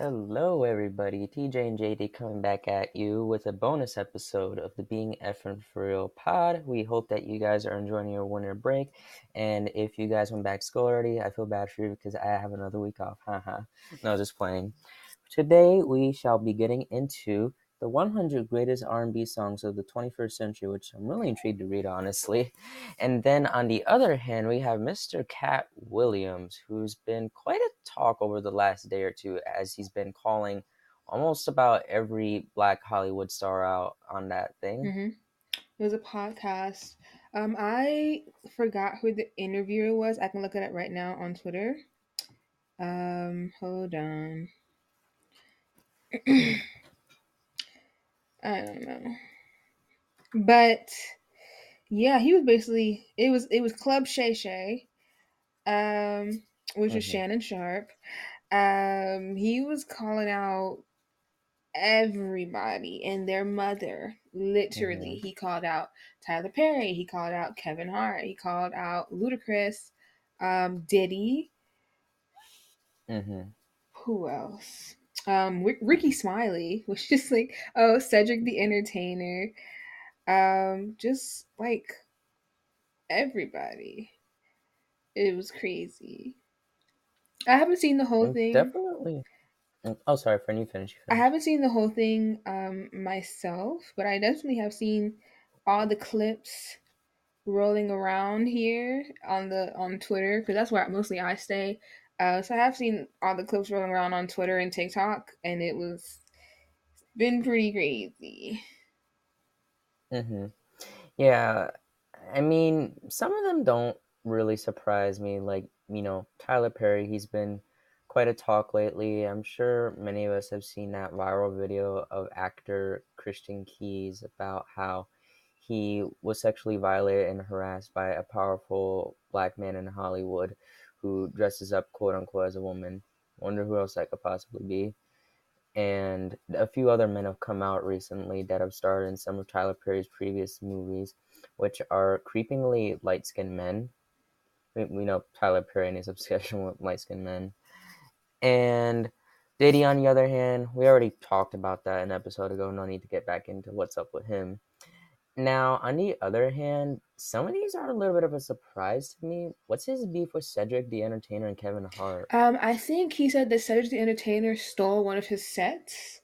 Hello, everybody. TJ and JD coming back at you with a bonus episode of the Being Effing for Real pod. We hope that you guys are enjoying your winter break. And if you guys went back to school already, I feel bad for you because I have another week off. Haha. no, just playing. Today, we shall be getting into the 100 greatest R&B songs of the 21st century, which I'm really intrigued to read, honestly. And then on the other hand, we have Mr. Katt Williams, who's been quite a talk over the last day or two, as he's been calling almost about every Black Hollywood star out on that thing. Mm-hmm. It was a podcast. Um, I forgot who the interviewer was. I can look at it right now on Twitter. Um, hold on. I don't know. But yeah, he was basically it was it was Club Shay Shay, um, which was Mhm. Shannon Sharpe. Um, he was calling out everybody and their mother. Literally, he called out Tyler Perry. He called out Kevin Hart. He called out Ludacris, um, Diddy. hmm Who else? Um, Rick- Rickey Smiley was just like, oh, Cedric the Entertainer. Um, just like everybody. It was crazy. I haven't seen the whole thing. Definitely. Oh, sorry, friend. You finish. You I haven't seen the whole thing um myself, but I definitely have seen all the clips rolling around here on the on Twitter because that's where mostly I stay. Uh, so I have seen all the clips rolling around on Twitter and TikTok, and it was been pretty crazy. hmm Yeah, I mean, some of them don't really surprise me. Like, you know, Tyler Perry, he's been quite a talk lately. I'm sure many of us have seen that viral video of actor Christian Keyes about how he was sexually violated and harassed by a powerful black man in Hollywood who dresses up, quote unquote, as a woman. Wonder who else that could possibly be and a few other men have come out recently that have starred in some of Tyler Perry's previous movies, which are creepingly light skinned men. We, know Tyler Perry and his obsession with light skinned men. And Diddy, on the other hand, we already talked about that an episode ago. No need to get back into what's up with him. Now, on the other hand, some of these are a little bit of a surprise to me. What's his beef with Cedric the Entertainer and Kevin Hart? Um, I think he said that Cedric the Entertainer stole one of his sets.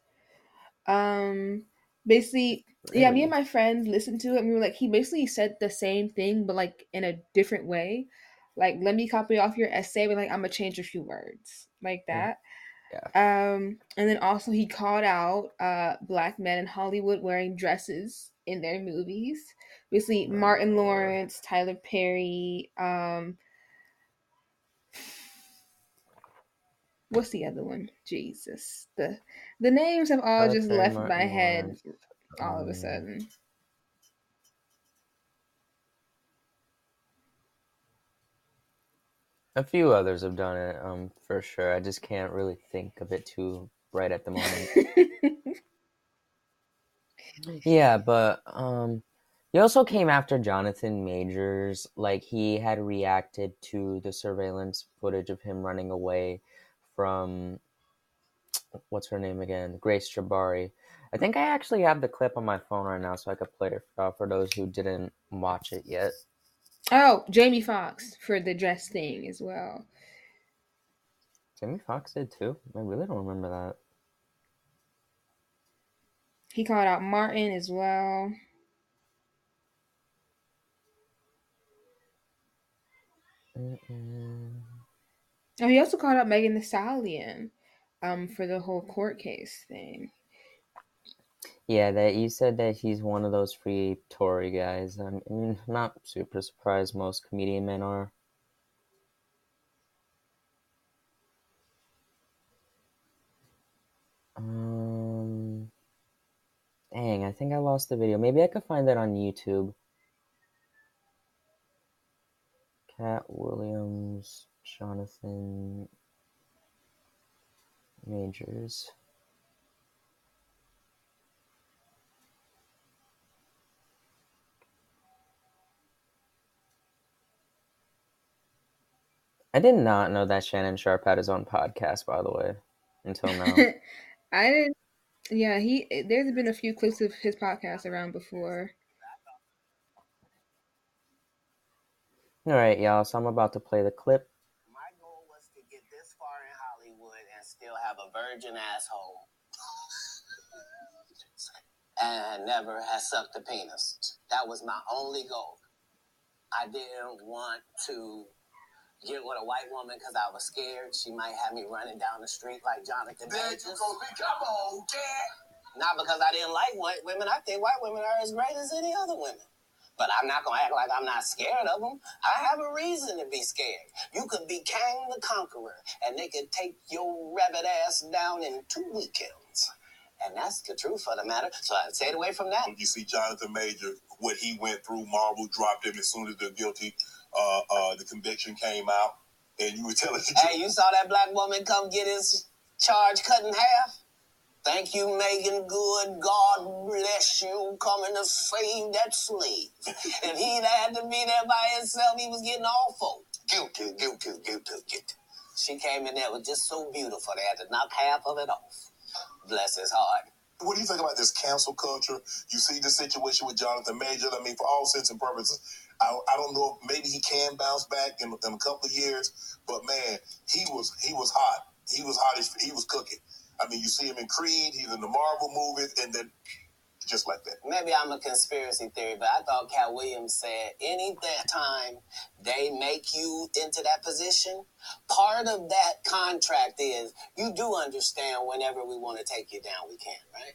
Um, basically, yeah, me and my friend listened to it and we were like, he basically said the same thing, but like in a different way. Like, let me copy off your essay, but like I'm gonna change a few words. Like that. yeah. Um, and then also he called out uh black men in Hollywood wearing dresses in their movies. Basically, Right. Martin Lawrence, Tyler Perry, um what's the other one? Jesus. The the names have all Tyler just Perry, left my Martin head all of a um, sudden. A few others have done it, um, for sure. I just can't really think of it too right at the moment. yeah, but um, he also came after Jonathan Majors. Like he had reacted to the surveillance footage of him running away from what's her name again, Grace Jabbari. I think I actually have the clip on my phone right now, so I could play it uh, for those who didn't watch it yet. Oh, Jamie Foxx for the dress thing as well. Jamie Foxx did too. I really don't remember that. He called out Martin as well. Mm-mm. Oh, he also called out Megan Thee Stallion um, for the whole court case thing. Yeah, that you said that he's one of those free Tory guys. I mean, not super surprised. Most comedian men are. Um, dang, I think I lost the video. Maybe I could find that on YouTube. Katt Williams, Jonathan Majors. I did not know that Shannon Sharpe had his own podcast, by the way. until now. I didn't. Yeah, he. There's been a few clips of his podcast around before. All right, y'all. So I'm about to play the clip. My goal was to get this far in Hollywood and still have a virgin asshole. and never have sucked a penis. That was my only goal. I didn't want to get with a white woman because I was scared she might have me running down the street like Jonathan Majors. Come on, Dad. Not because I didn't like white women. I think white women are as great as any other women. But I'm not gonna act like I'm not scared of them. I have a reason to be scared. You could be Kang the Conqueror, and they could take your rabbit ass down in two weekends. And that's the truth of the matter. So I stayed away from that. You see Jonathan Major, what he went through, Marvel dropped him as soon as they're guilty, uh, uh, the conviction came out. And you were telling the Hey, you saw that black woman come get his charge cut in half? Thank you, Meagan Good. God bless you coming to save that slave. if he'd had to be there by himself, he was getting awful. Guilty, guilty, guilty, guilty. She came in there was just so beautiful, they had to knock half of it off. Bless his heart. What do you think about this cancel culture? You see the situation with Jonathan Major. I mean, for all sense and purposes, I, I don't know if maybe he can bounce back in, in a couple of years, but man, he was he was hot. He was hot. As, he was cooking. I mean, you see him in Creed. He's in the Marvel movies, and then just like that. Maybe I'm a conspiracy theory, but I thought Katt Williams said any time they make you into that position, part of that contract is you do understand whenever we want to take you down, we can, right?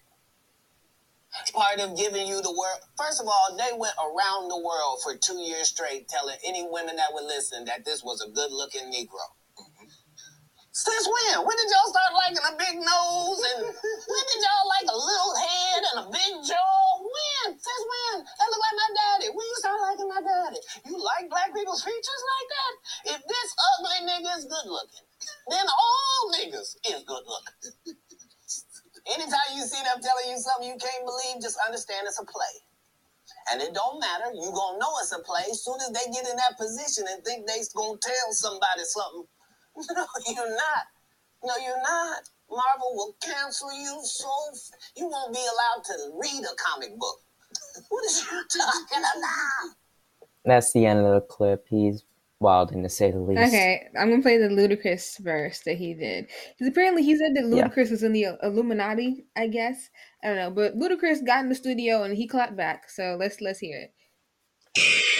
Part of giving you the world. First of all, they went around the world for two years straight telling any women that would listen that this was a good looking Negro. Since when? When did y'all start liking a big nose? And when did y'all like a little head and a big jaw? When? Since when? That look like my daddy. When you start liking my daddy? You like black people's features like that? If this ugly nigga is good looking, then all niggas is good looking. Anytime you see them telling you something you can't believe, just understand it's a play. And it don't matter. You gonna know it's a play. As soon as they get in that position and think they gonna tell somebody something No, you're not. No, you're not. Marvel will cancel you so you won't be allowed to read a comic book. what is you talking about? That's the end of the clip. He's wilding to say the least. Okay, I'm gonna play the Ludacris verse that he did because apparently he said that Ludacris yeah. was in the Illuminati. I guess I don't know, but Ludacris got in the studio and he clapped back. So let's let's hear it.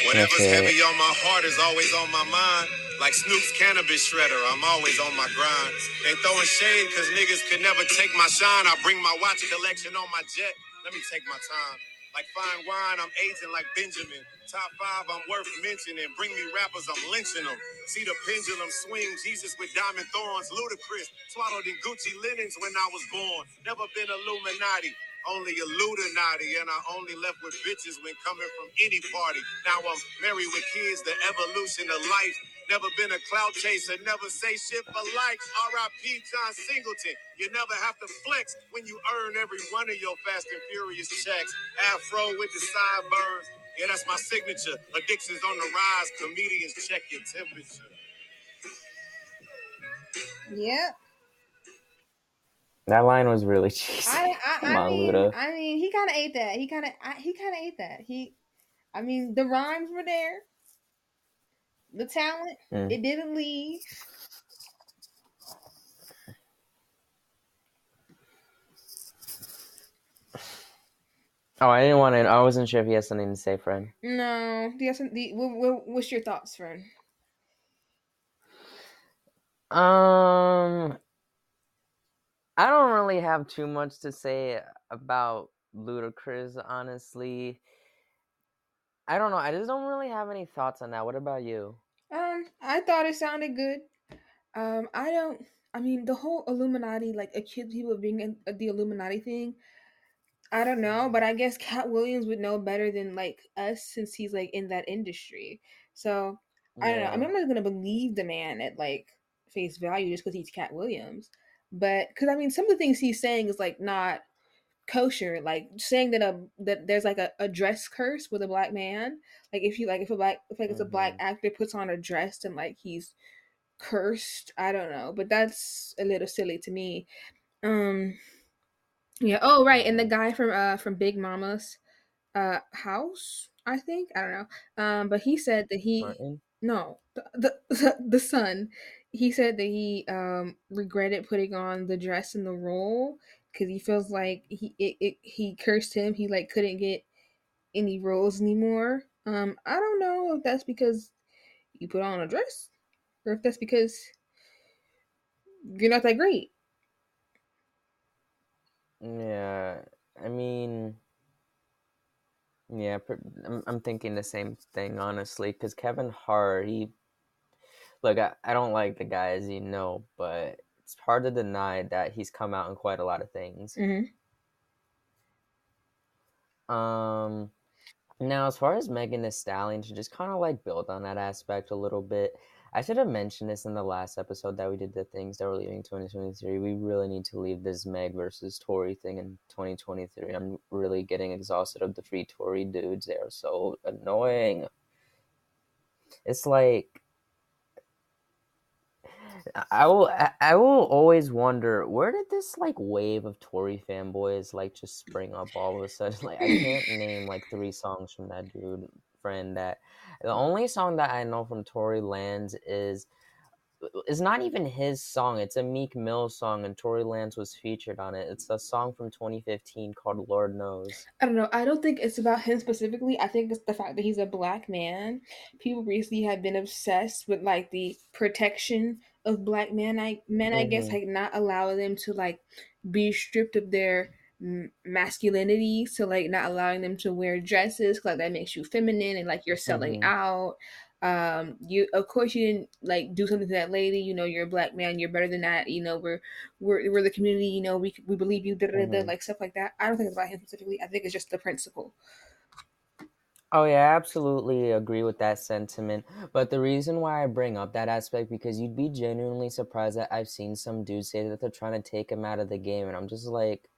Whatever's okay. heavy on my heart is always on my mind. Like Snoop's cannabis shredder, I'm always on my grind. Ain't throwing shade cause niggas could never take my shine. I bring my watch collection on my jet. Let me take my time. Like fine wine, I'm aging like Benjamin. Top five, I'm worth mentioning. Bring me rappers, I'm lynching them. See the pendulum swing, Jesus with diamond thorns. Ludacris, swaddled in Gucci linens when I was born. Never been Illuminati only Illuminati, and I only left with bitches when coming from any party. Now I'm married with kids, the evolution of life. Never been a clout chaser, never say shit for likes. R.I.P. John Singleton. You never have to flex when you earn every one of your Fast and Furious checks. Afro with the sideburns. Yeah, that's my signature. Addictions on the rise. Comedians check your temperature. Yep. That line was really cheesy. I, I, Come I on, mean, Luda. I mean, he kind of ate that. He kind of, he kind of ate that. He, I mean, the rhymes were there. The talent, mm. it didn't leave. Oh, I didn't want to. I wasn't sure if he has something to say, friend. No. Do you have some, do, what, what's your thoughts, friend? Um, I don't really have too much to say about Ludacris, honestly. I don't know. I just don't really have any thoughts on that. What about you? Um, I thought it sounded good. Um, I don't. I mean, the whole Illuminati, like accuse people of being in uh, the Illuminati thing. I don't know, but I guess Katt Williams would know better than like us since he's like in that industry. So I don't know. I mean, I'm not gonna believe the man at like face value just because he's Katt Williams. But because I mean, some of the things he's saying is like not kosher. Like saying that a that there's like a, a dress curse with a black man. Like if you like if a black if like it's a black mm-hmm. actor puts on a dress and like he's cursed. I don't know, but that's a little silly to me. Um, yeah. Oh, right. And the guy from uh from Big Mama's uh house, I think. I don't know. Um, but he said that he Martin? no the the, the son. He said that he um regretted putting on the dress in the role because he feels like he it, it he cursed him. He like couldn't get any roles anymore. Um, I don't know if that's because you put on a dress or if that's because you're not that great. Yeah, I mean, yeah, I'm, I'm thinking the same thing honestly, because Kevin Hart, he look, I, I don't like the guy as you know, but it's hard to deny that he's come out in quite a lot of things. Mm-hmm. Um, now as far as Megan Thee Stallion, to just kind of like build on that aspect a little bit, I should have mentioned this in the last episode that we did the things that were leaving 2023. We really need to leave this Meg versus Tory thing in 2023. I'm really getting exhausted of the free Tory dudes. They are so annoying. It's like I will I will always wonder where did this like wave of Tory fanboys like just spring up all of a sudden? Like I can't name like three songs from that dude friend that the only song that I know from Tory Lanez is it's not even his song. It's a Meek Mill song, and Tory Lanez was featured on it. It's a song from 2015 called "Lord Knows." I don't know. I don't think it's about him specifically. I think it's the fact that he's a black man. People recently have been obsessed with like the protection of black men. I men, mm-hmm. I guess, mm-hmm. like not allow them to like be stripped of their masculinity so like not allowing them to wear dresses like that makes you feminine and like you're selling mm-hmm. out um you of course you didn't like do something to that lady you know you're a black man you're better than that you know we're we're, we're the community you know we we believe you da, da, da, mm-hmm. like stuff like that i don't think it's about him specifically i think it's just the principle Oh yeah, I absolutely agree with that sentiment. But the reason why I bring up that aspect because you'd be genuinely surprised that I've seen some dudes say that they're trying to take him out of the game, and I'm just like,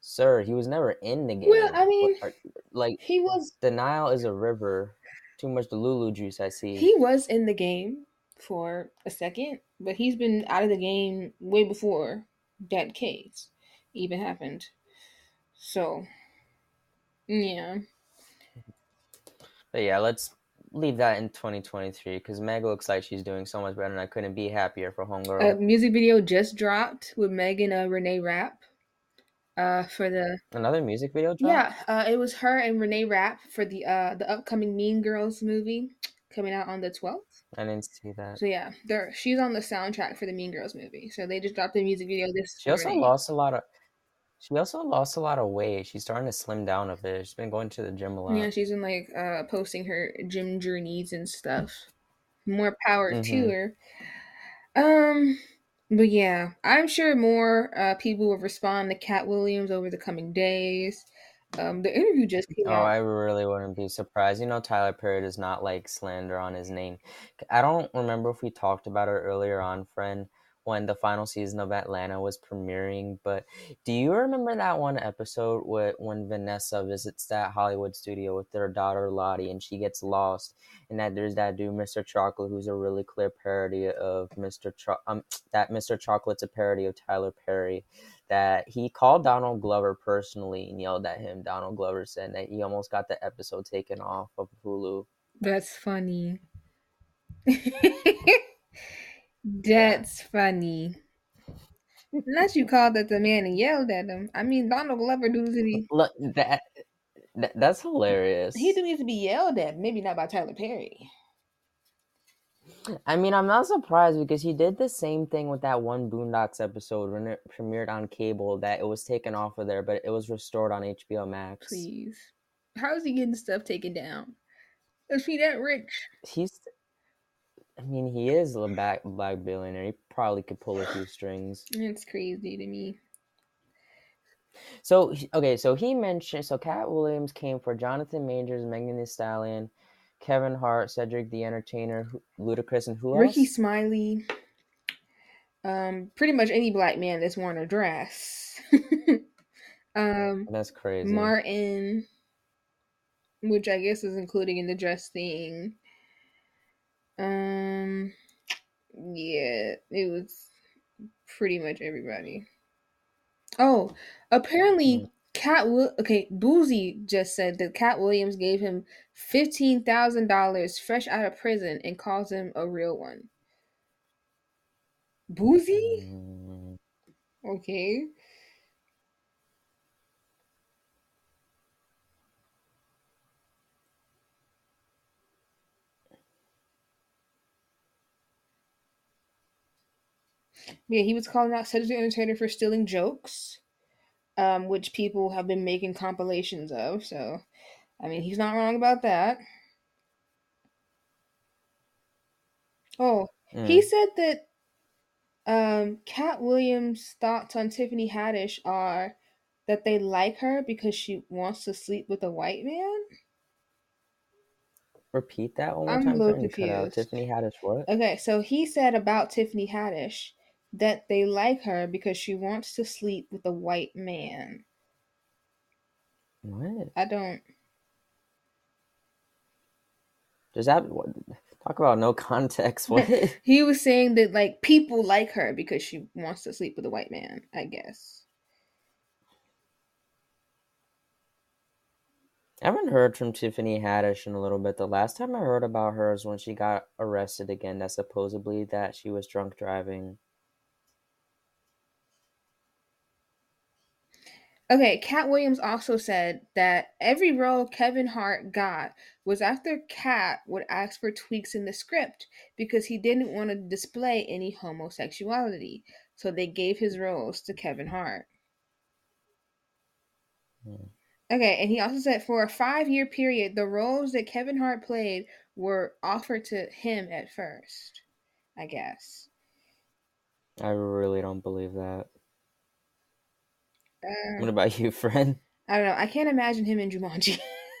Sir, he was never in the game. Well, I mean, like he was. The Nile is a river. Too much the Lulu juice. I see. He was in the game for a second, but he's been out of the game way before that case even happened. So, yeah. But yeah, let's leave that in 2023 because Meg looks like she's doing so much better, and I couldn't be happier for Homegirl. A music video just dropped with Megan uh, Renee Rapp uh, for the another music video? Yeah, uh, it was her and Renee Rapp for the uh, the upcoming Mean Girls movie coming out on the 12th. I didn't see that. So yeah, there she's on the soundtrack for the Mean Girls movie. So they just dropped a music video this. She also lost a lot of. She also lost a lot of weight. She's starting to slim down a bit. She's been going to the gym a lot. Yeah, she's been like uh, posting her gym journeys and stuff. More power mm-hmm. to her. Um, but yeah, I'm sure more uh, people will respond to Katt Williams over the coming days. Um, the interview just came oh, out. I really wouldn't be surprised. You know, Tyler Perry does not like slander on his name. I don't remember if we talked about it earlier on, friend, when the final season of Atlanta was premiering. But do you remember that one episode with, when Vanessa visits that Hollywood studio with their daughter Lottie and she gets lost? And that there's that dude, Mr. Chocolate, who's a really clear parody of Mr. Cho- um, that Mr. Chocolate's a parody of Tyler Perry. That he called Donald Glover personally and yelled at him. Donald Glover said that he almost got the episode taken off of Hulu. That's funny. That's funny. Unless you called at the man and yelled at him. I mean, Donald Glover do to be. Look, that, that that's hilarious. He do need to be yelled at. Maybe not by Tyler Perry. I mean, I'm not surprised because he did the same thing with that one Boondocks episode when it premiered on cable that it was taken off of there, but it was restored on HBO Max. Please. How is he getting stuff taken down? Is he that rich? He's I mean, he is a black black billionaire. He probably could pull a few strings. It's crazy to me. So okay, so he mentioned so Katt Williams came for Jonathan Majors, Megan Thee Stallion, Kevin Hart, Cedric the Entertainer, Ludacris, and who else? Rickey Smiley. Um, pretty much any black man that's worn a dress. um, that's crazy. Martin, which I guess is including in the dress thing. Um, Yeah, it was pretty much everybody. Oh, apparently Mm. Katt Wi- okay, Boosie just said that Katt Williams gave him fifteen thousand dollars fresh out of prison and calls him a real one. Boosie? Mm. Okay. Yeah, he was calling out Cedric the Entertainer for stealing jokes, um, which people have been making compilations of. So, I mean, he's not wrong about that. Oh, he Mm. said that um, Katt Williams' thoughts on Tiffany Haddish are that they like her because she wants to sleep with a white man. Repeat that one more I'm a time. little. You cut out. confused. Tiffany Haddish. What? Okay, so he said about Tiffany Haddish that they like her because she wants to sleep with a white man. What? I don't. Does that what, talk about no context? What? He was saying that like people like her because she wants to sleep with a white man. I guess. I haven't heard from Tiffany Haddish in a little bit. The last time I heard about her is when she got arrested again. That supposedly that she was drunk driving. Okay, Katt Williams also said that every role Kevin Hart got was after Katt would ask for tweaks in the script because he didn't want to display any homosexuality. So they gave his roles to Kevin Hart. Hmm. Okay, and he also said for a five year period, the roles that Kevin Hart played were offered to him at first. I guess. I really don't believe that. Uh, What about you, friend? I don't know. I can't imagine him in Jumanji.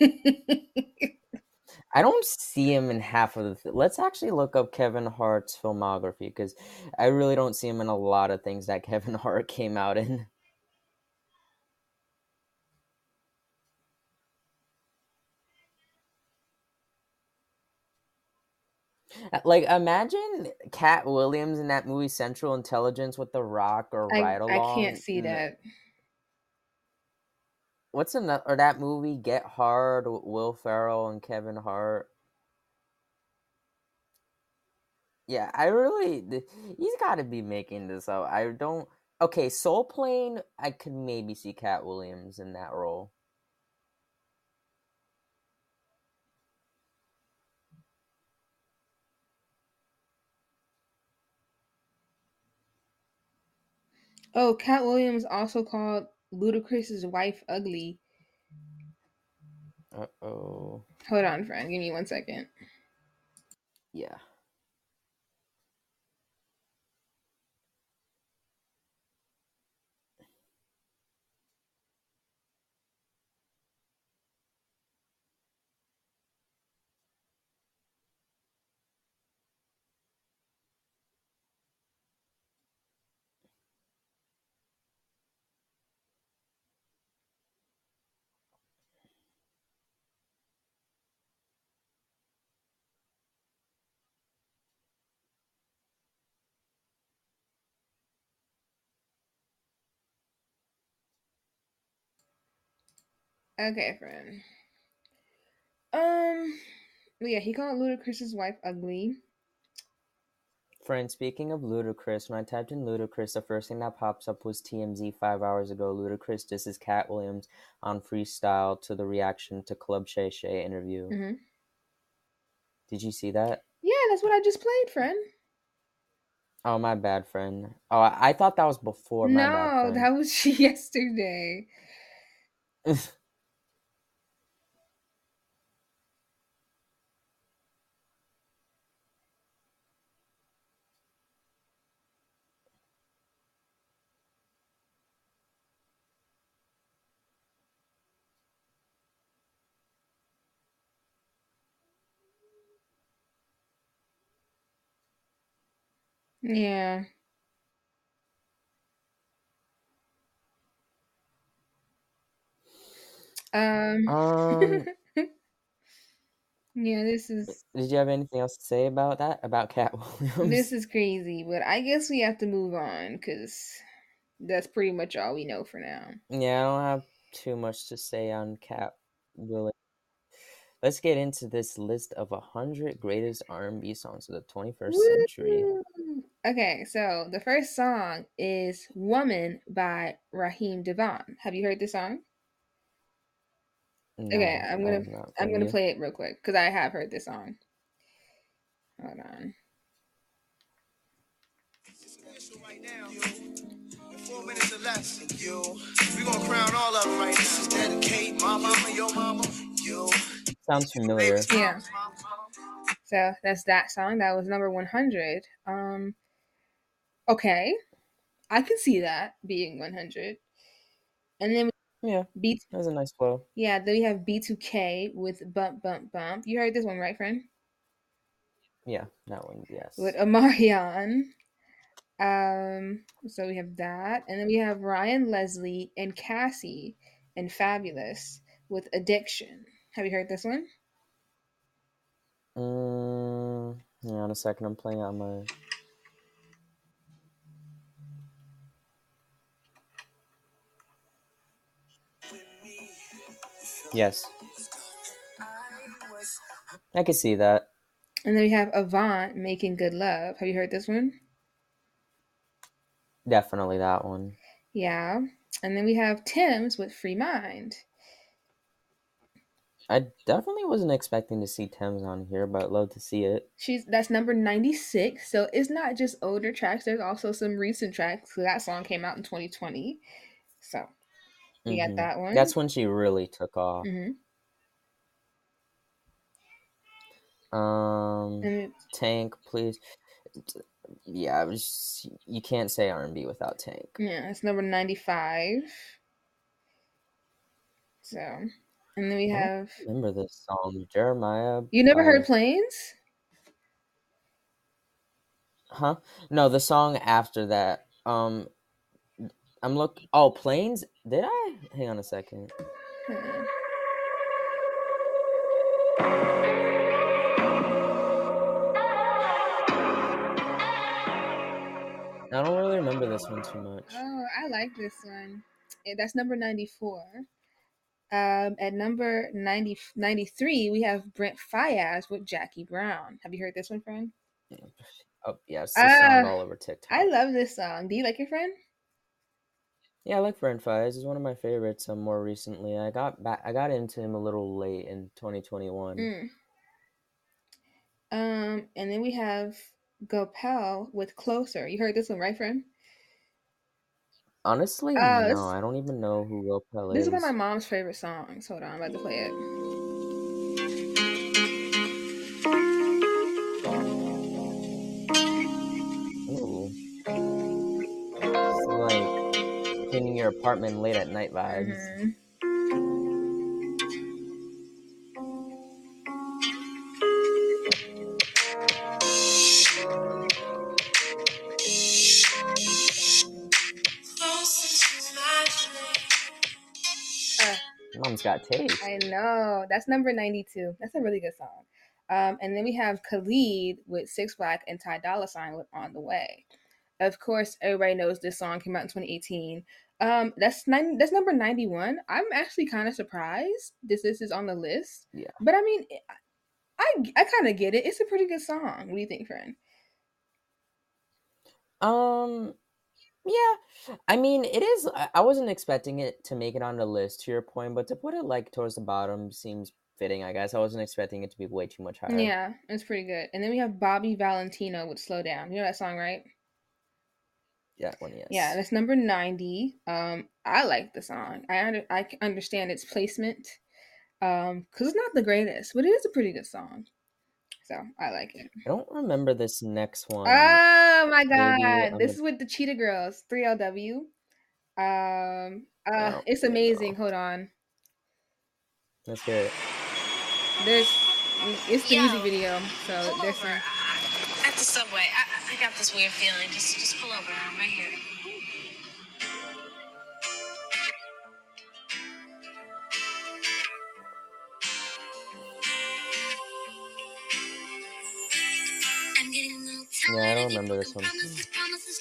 I don't see him in half of the. Th- Let's actually look up Kevin Hart's filmography because I really don't see him in a lot of things that Kevin Hart came out in. Like, imagine Katt Williams in that movie Central Intelligence with The Rock or I, Ride I Along. can't see that. What's another or that movie Get Hard? with Will Ferrell and Kevin Hart. Yeah, I really he's got to be making this up. I don't. Okay, Soul Plane. I could maybe see Katt Williams in that role. Oh, Katt Williams also called Ludacris's wife ugly. Uh oh. Hold on, friend. Give me one second. Yeah. Okay, friend. Um, yeah, he called Ludacris's wife ugly. Friend, speaking of Ludacris, when I typed in Ludacris, the first thing that pops up was TMZ five hours ago. Ludacris this is Katt Williams on freestyle to the reaction to Club Shay Shay interview. hmm Did you see that? Yeah, that's what I just played, friend. Oh, my bad, friend. Oh, I, I thought that was before. My no, that was yesterday. Yeah. Um. um, Yeah, this is. Did you have anything else to say about that? About Katt Williams? This is crazy, but I guess we have to move on because that's pretty much all we know for now. Yeah, I don't have too much to say on Katt Williams. Let's get into this list of 100 greatest R&B songs of the 21st century. Okay, so the first song is "Woman" by Raheem DeVaughn. Have you heard this song? No, Okay, I'm gonna have not. I'm gonna play it real quick because I have heard this song. Hold on. Right now. Four minutes or less, you. We gonna crown all of them right now. This is dedicate my mama, your mama, you. Sounds familiar. Yeah. So that's that song. That was number 100. Um, okay, I can see that being 100. And then Yeah, B, that was a nice flow. yeah, then we have B2K with Bump Bump Bump. You heard this one, right, friend? Yeah, that one, yes. With Omarion. Um, so we have that, and then we have Ryan Leslie and Cassie and Fabolous with Addiction. Have you heard this one? Mm, yeah, in a second, I'm playing on my. Yes. I can see that. And then we have Avant making good love. Have you heard this one? Definitely that one. Yeah. And then we have Tems with Free Mind. I definitely wasn't expecting to see Tems on here, but love to see it. She's that's number 96. So it's not just older tracks, there's also some recent tracks. So that song came out in 2020. So we got Mhm. that one. That's when she really took off. hmm Um, And Tank, please. Yeah, I was, you can't say R&B without Tank. yeah, it's number 95. So and then we have Remember this song, Jeremih? You never by- heard Planes? Huh? No, the song after that. Um, I'm look. Oh, planes. Did I? Hang on a second. Hmm. I don't really remember this one too much. Oh, I like this one. Eh, That's number 94. Um, at number 90, 93, we have Brent Faiyaz with Jackie Brown. Have you heard this one, friend? Oh, yeah, it's the song Ah, all over TikTok. I love this song. Do you like your friend? yeah, I like Brent Faiyaz. He's one of my favorites. Um, more recently, I got back. I got into him a little late in 2021. Mm. Um, and then we have Goapele with Closer. You heard this one, right, friend? Honestly, Uh, no, I don't even know who Goapele This is. This is one of my mom's favorite songs. Hold on, I'm about to play it. Ooh. It's like cleaning your apartment late at night vibes. Mhm. Mom's got taste. I know. That's number 92. That's a really good song. Um, and then we have Khalid with Six Black and Ty Dolla Sign with On the Way. Of course, everybody knows this song came out in 2018. Um, that's nine. That's number 91. I'm actually kind of surprised this this is on the list. Yeah. But I mean, I I kind of get it. It's a pretty good song. What do you think, friend? Um, yeah. I mean, it is. I I wasn't expecting it to make it on the list. To your point, but to put it like towards the bottom seems fitting. I guess I wasn't expecting it to be way too much higher. Yeah, it's pretty good. And then we have Bobby Valentino with Slow Down. You know that song, right? Yeah. One yes. Yeah, that's number 90. Um, I like the song. I under, I can understand its placement. Um, cuz it's not the greatest, but it is a pretty good song. So, I like it. I don't remember this next one. Oh my maybe god. I'm This a- is with the Cheetah Girls, 3LW. Um, uh, it's amazing. Hold on. Let's hear it. There's it's the Yo, music video, so Pull there's over. some At the subway. I, I got this weird feeling. Just just pull over. I'm right here. Don't remember this one.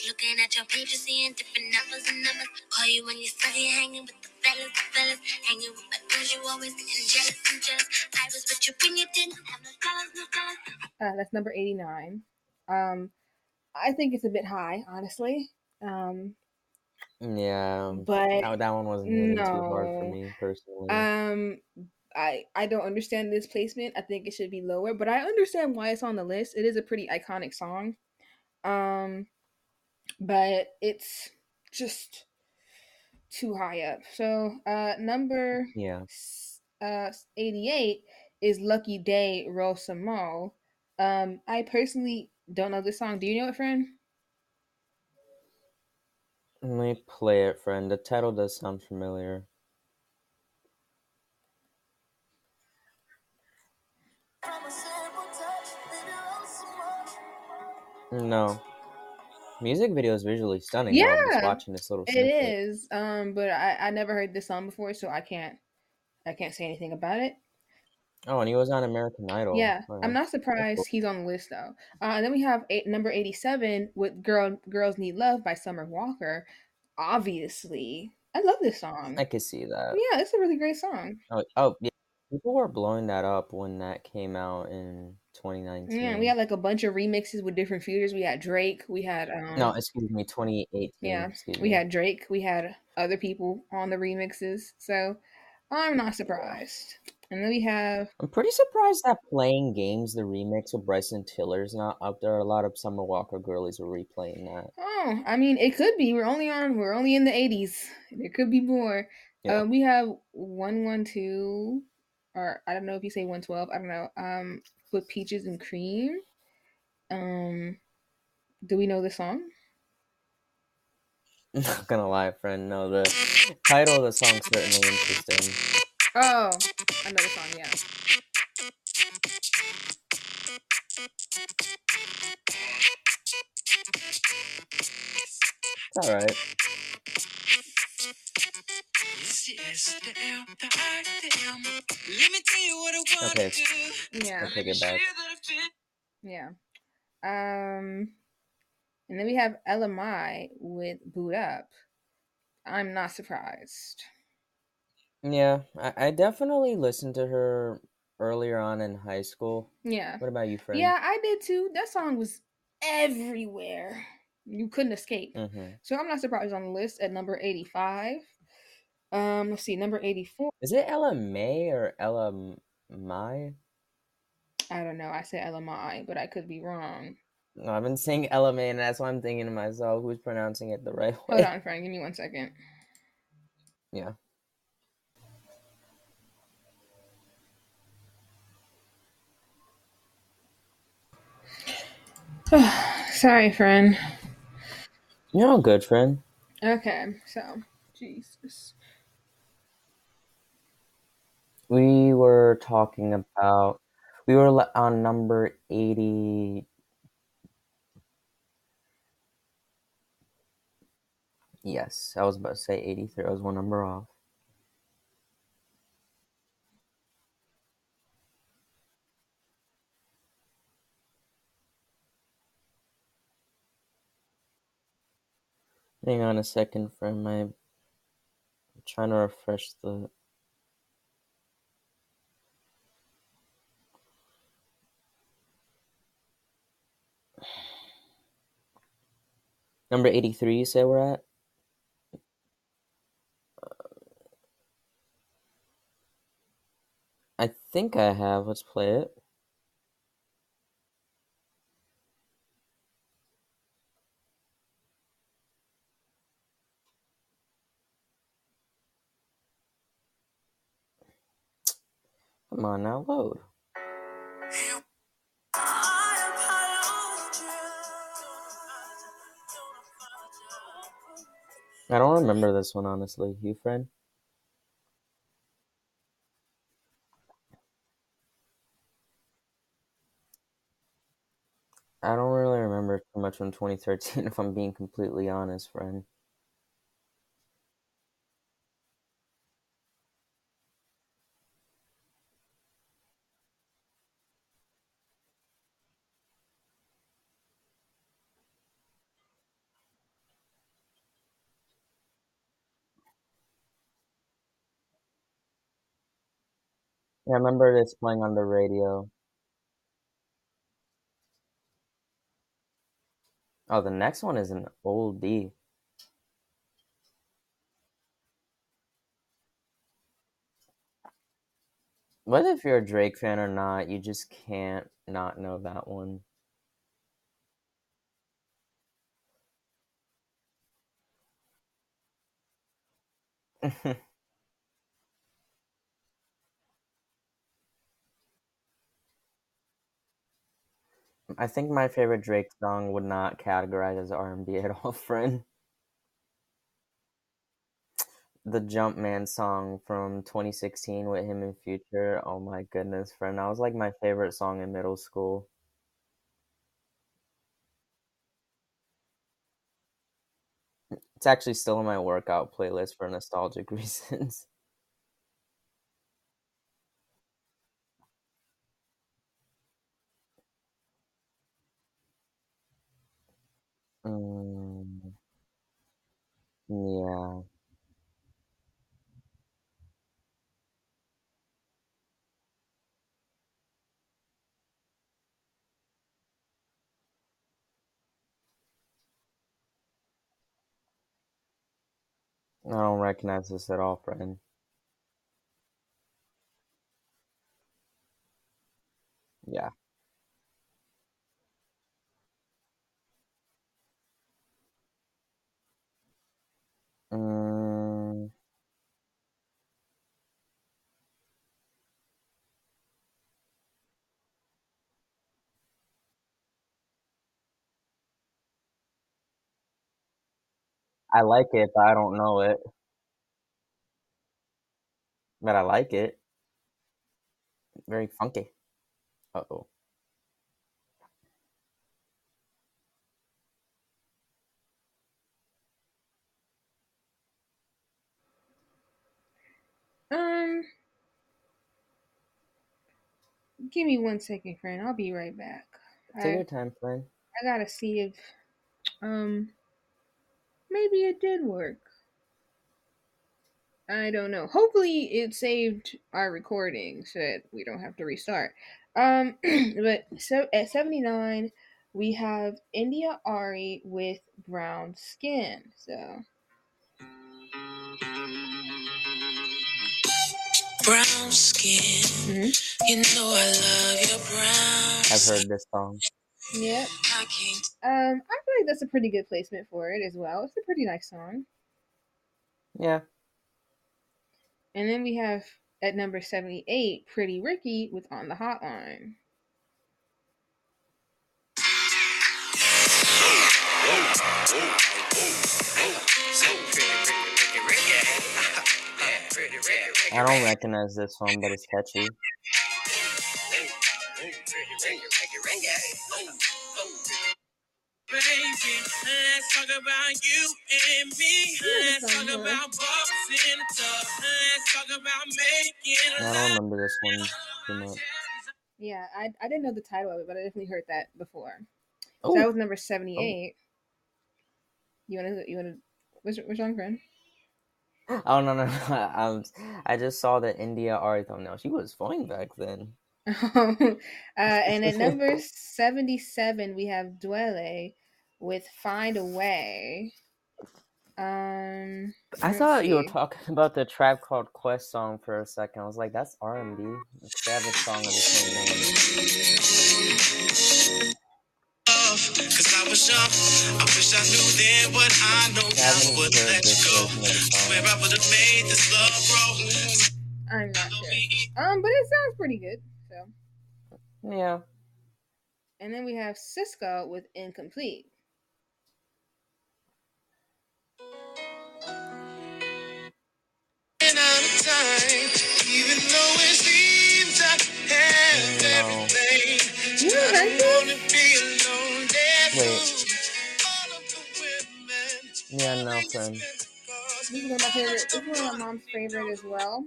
Looking at your page, seeing different numbers and numbers. Call you when you're study hanging with the fellas, the fellas. Hanging with my girls, you always getting jealous and jealous. I was with you when you didn't have no colors, no colors. Uh, that's number 89. Um, I think it's a bit high, honestly. Um, Yeah, but that, that one wasn't hitting too hard for me personally. um, I I don't understand this placement. I think it should be lower, but I understand why it's on the list. It is a pretty iconic song. Um, but it's just too high up. So, uh, number yeah. uh 88 is Lucky Daye Rosamo. Um, I personally don't know this song. Do you know it, friend? Let me play it, friend. The title does sound familiar. No. Music video is visually stunning. though. I'm just Yeah, watching this little It snippet. is. Um, but I I never heard this song before, so I can't I can't say anything about it. Oh, and he was on American Idol. Yeah, Wow. I'm not surprised he's on the list though. Uh, and then we have eight, number 87 with "Girl Girls Need Love" by Summer Walker. Obviously, I love this song. I could see that. yeah, it's a really great song. Oh, oh, yeah. People were blowing that up when that came out in 2019. Yeah, we had like a bunch of remixes with different features. We had Drake. We had um, no, excuse me, 2018. yeah, excuse we me. had Drake. We had other people on the remixes. So I'm not surprised. And then we have I'm pretty surprised that playing games, the remix with Bryson Tiller's not up there. A lot of Summer Walker girlies were replaying that. Oh, I mean, it could be. We're only on. We're only in the eighties. There could be more. Yeah. Um, we have one one two, or I don't know if you say one twelve. I don't know. Um, with peaches and cream. Um, do we know the song? I'm not gonna lie, friend. No, the title of the song's certainly interesting. Oh, I know the song. Yeah. It's alright. Let me tell you what I want Okay. to do. Yeah. I take it back. Yeah. Um, and then we have Ella Mai with Boo'd Up. I'm not surprised. Yeah, I, I definitely listened to her earlier on in high school. Yeah. What about you, friend? Yeah, I did too. That song was everywhere. You couldn't escape. Mm-hmm. So I'm not surprised on the list at number 85. Um, let's see, number 84. Is it Ella May or Ella Mai? I don't know. I said Ella Mai, but I could be wrong. No, I've been saying Ella May, and that's why I'm thinking to myself, who's pronouncing it the right way? Hold on, Frank. Give me one second. Yeah. Sorry, friend. You're all good, friend. Okay, so Jesus. We were talking about. We were on number 80. Yes, I was about to say 83. I was one number off. Hang on a second, friend. I'm trying to refresh the. Number 83, you say we're at? I think I have. Let's play it. Come on now, load. I don't remember this one, honestly. You, friend? I don't really remember too much from 2013, if I'm being completely honest, friend. Yeah, I remember this playing on the radio. Oh, the next one is an oldie. Whether if you're a Drake fan or not, you just can't not know that one. I think my favorite Drake song would not categorize as R&B at all, friend. The Jumpman song from 2016 with him and Future. Oh my goodness, friend. That was like my favorite song in middle school. It's actually still in my workout playlist for nostalgic reasons. Yeah. I don't recognize this at all, friend. Yeah. I like it, but I don't know it. But I like it. Very funky. Uh oh. Um, give me one second, friend. I'll be right back. Take I, your time, friend. I gotta see if um maybe it did work. I don't know. Hopefully, it saved our recording so that we don't have to restart. Um, but so at seventy nine, we have India.Arie with brown skin. So Brown skin. Mhm. You know I love your brown I've heard this song. yeah, I can't um, I feel that's a pretty good placement for it as well. It's a pretty nice song. Yeah. And then we have at number seventy eight, Pretty Ricky with On the Hotline. I don't recognize this one, but it's catchy. Baby, let's talk about you and me. Yeah, Let's talk about bubbles in the tub. Let's talk about making I don't remember this one too much. Yeah, I, I didn't know the title of it, but I definitely heard that before. Oh, So that was number seventy eight. You wanna you wanna what's what's wrong, friend? oh no no no! I'm, I just saw that India.Arie thumbnail. She was fine back then. uh, and at number seventy seven we have Dwele with Find a Way. Um I let's thought you were talking about the Tribe Called Quest song for a second. I was like, that's R and B. They have a song of the same name. Cause I was young. I wish I knew then what I know I now haven't would heard let you this go. version of the Swear song. I would have made this love grow. I'm not sure. Um, but it sounds pretty good. So Yeah. and then we have Sisqó with Incomplete. Ran out of time, even though it seems I have No. everything. You know I that don't wanna be alone. There's Wait. all of the women. Yeah, no, friend. This is one of my favorite. This is one of my mom's favorite as well.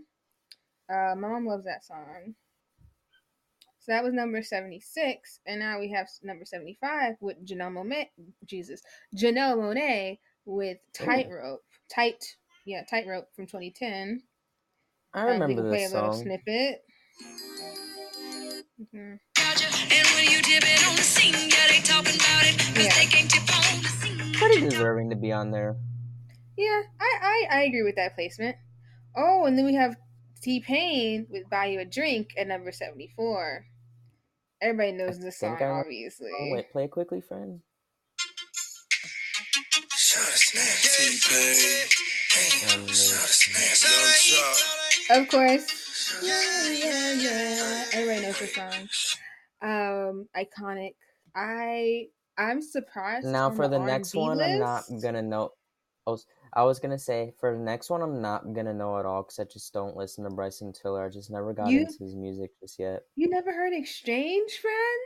Uh, my mom loves that song. So that was number seventy six, and now we have s- number seventy five with Janelle Monáe. Jesus, Janelle Monáe with Tightrope. Tight, yeah, Tightrope from twenty ten. I we remember can play this a little song. snippet. Mhm. And when you dip it on the scene, yeah, they talking about it. Cause Yeah. they can't tip on the scene. Pretty deserving to be on there. Yeah, I, I I agree with that placement. Oh, and then we have T Pain with "Buy You a Drink" at number seventy four. Everybody knows I this song, I know- obviously. Oh, wait, play it quickly, friend. Of course. Yeah, yeah, yeah. Everybody knows this song. Um, iconic. I I'm surprised. now for the, the next one, I'm not gonna know. I was, I was gonna say for the next one, I'm not gonna know at all because I just don't listen to Bryson Tiller. I just never got You- into his music just yet. You never heard "Exchange," friend?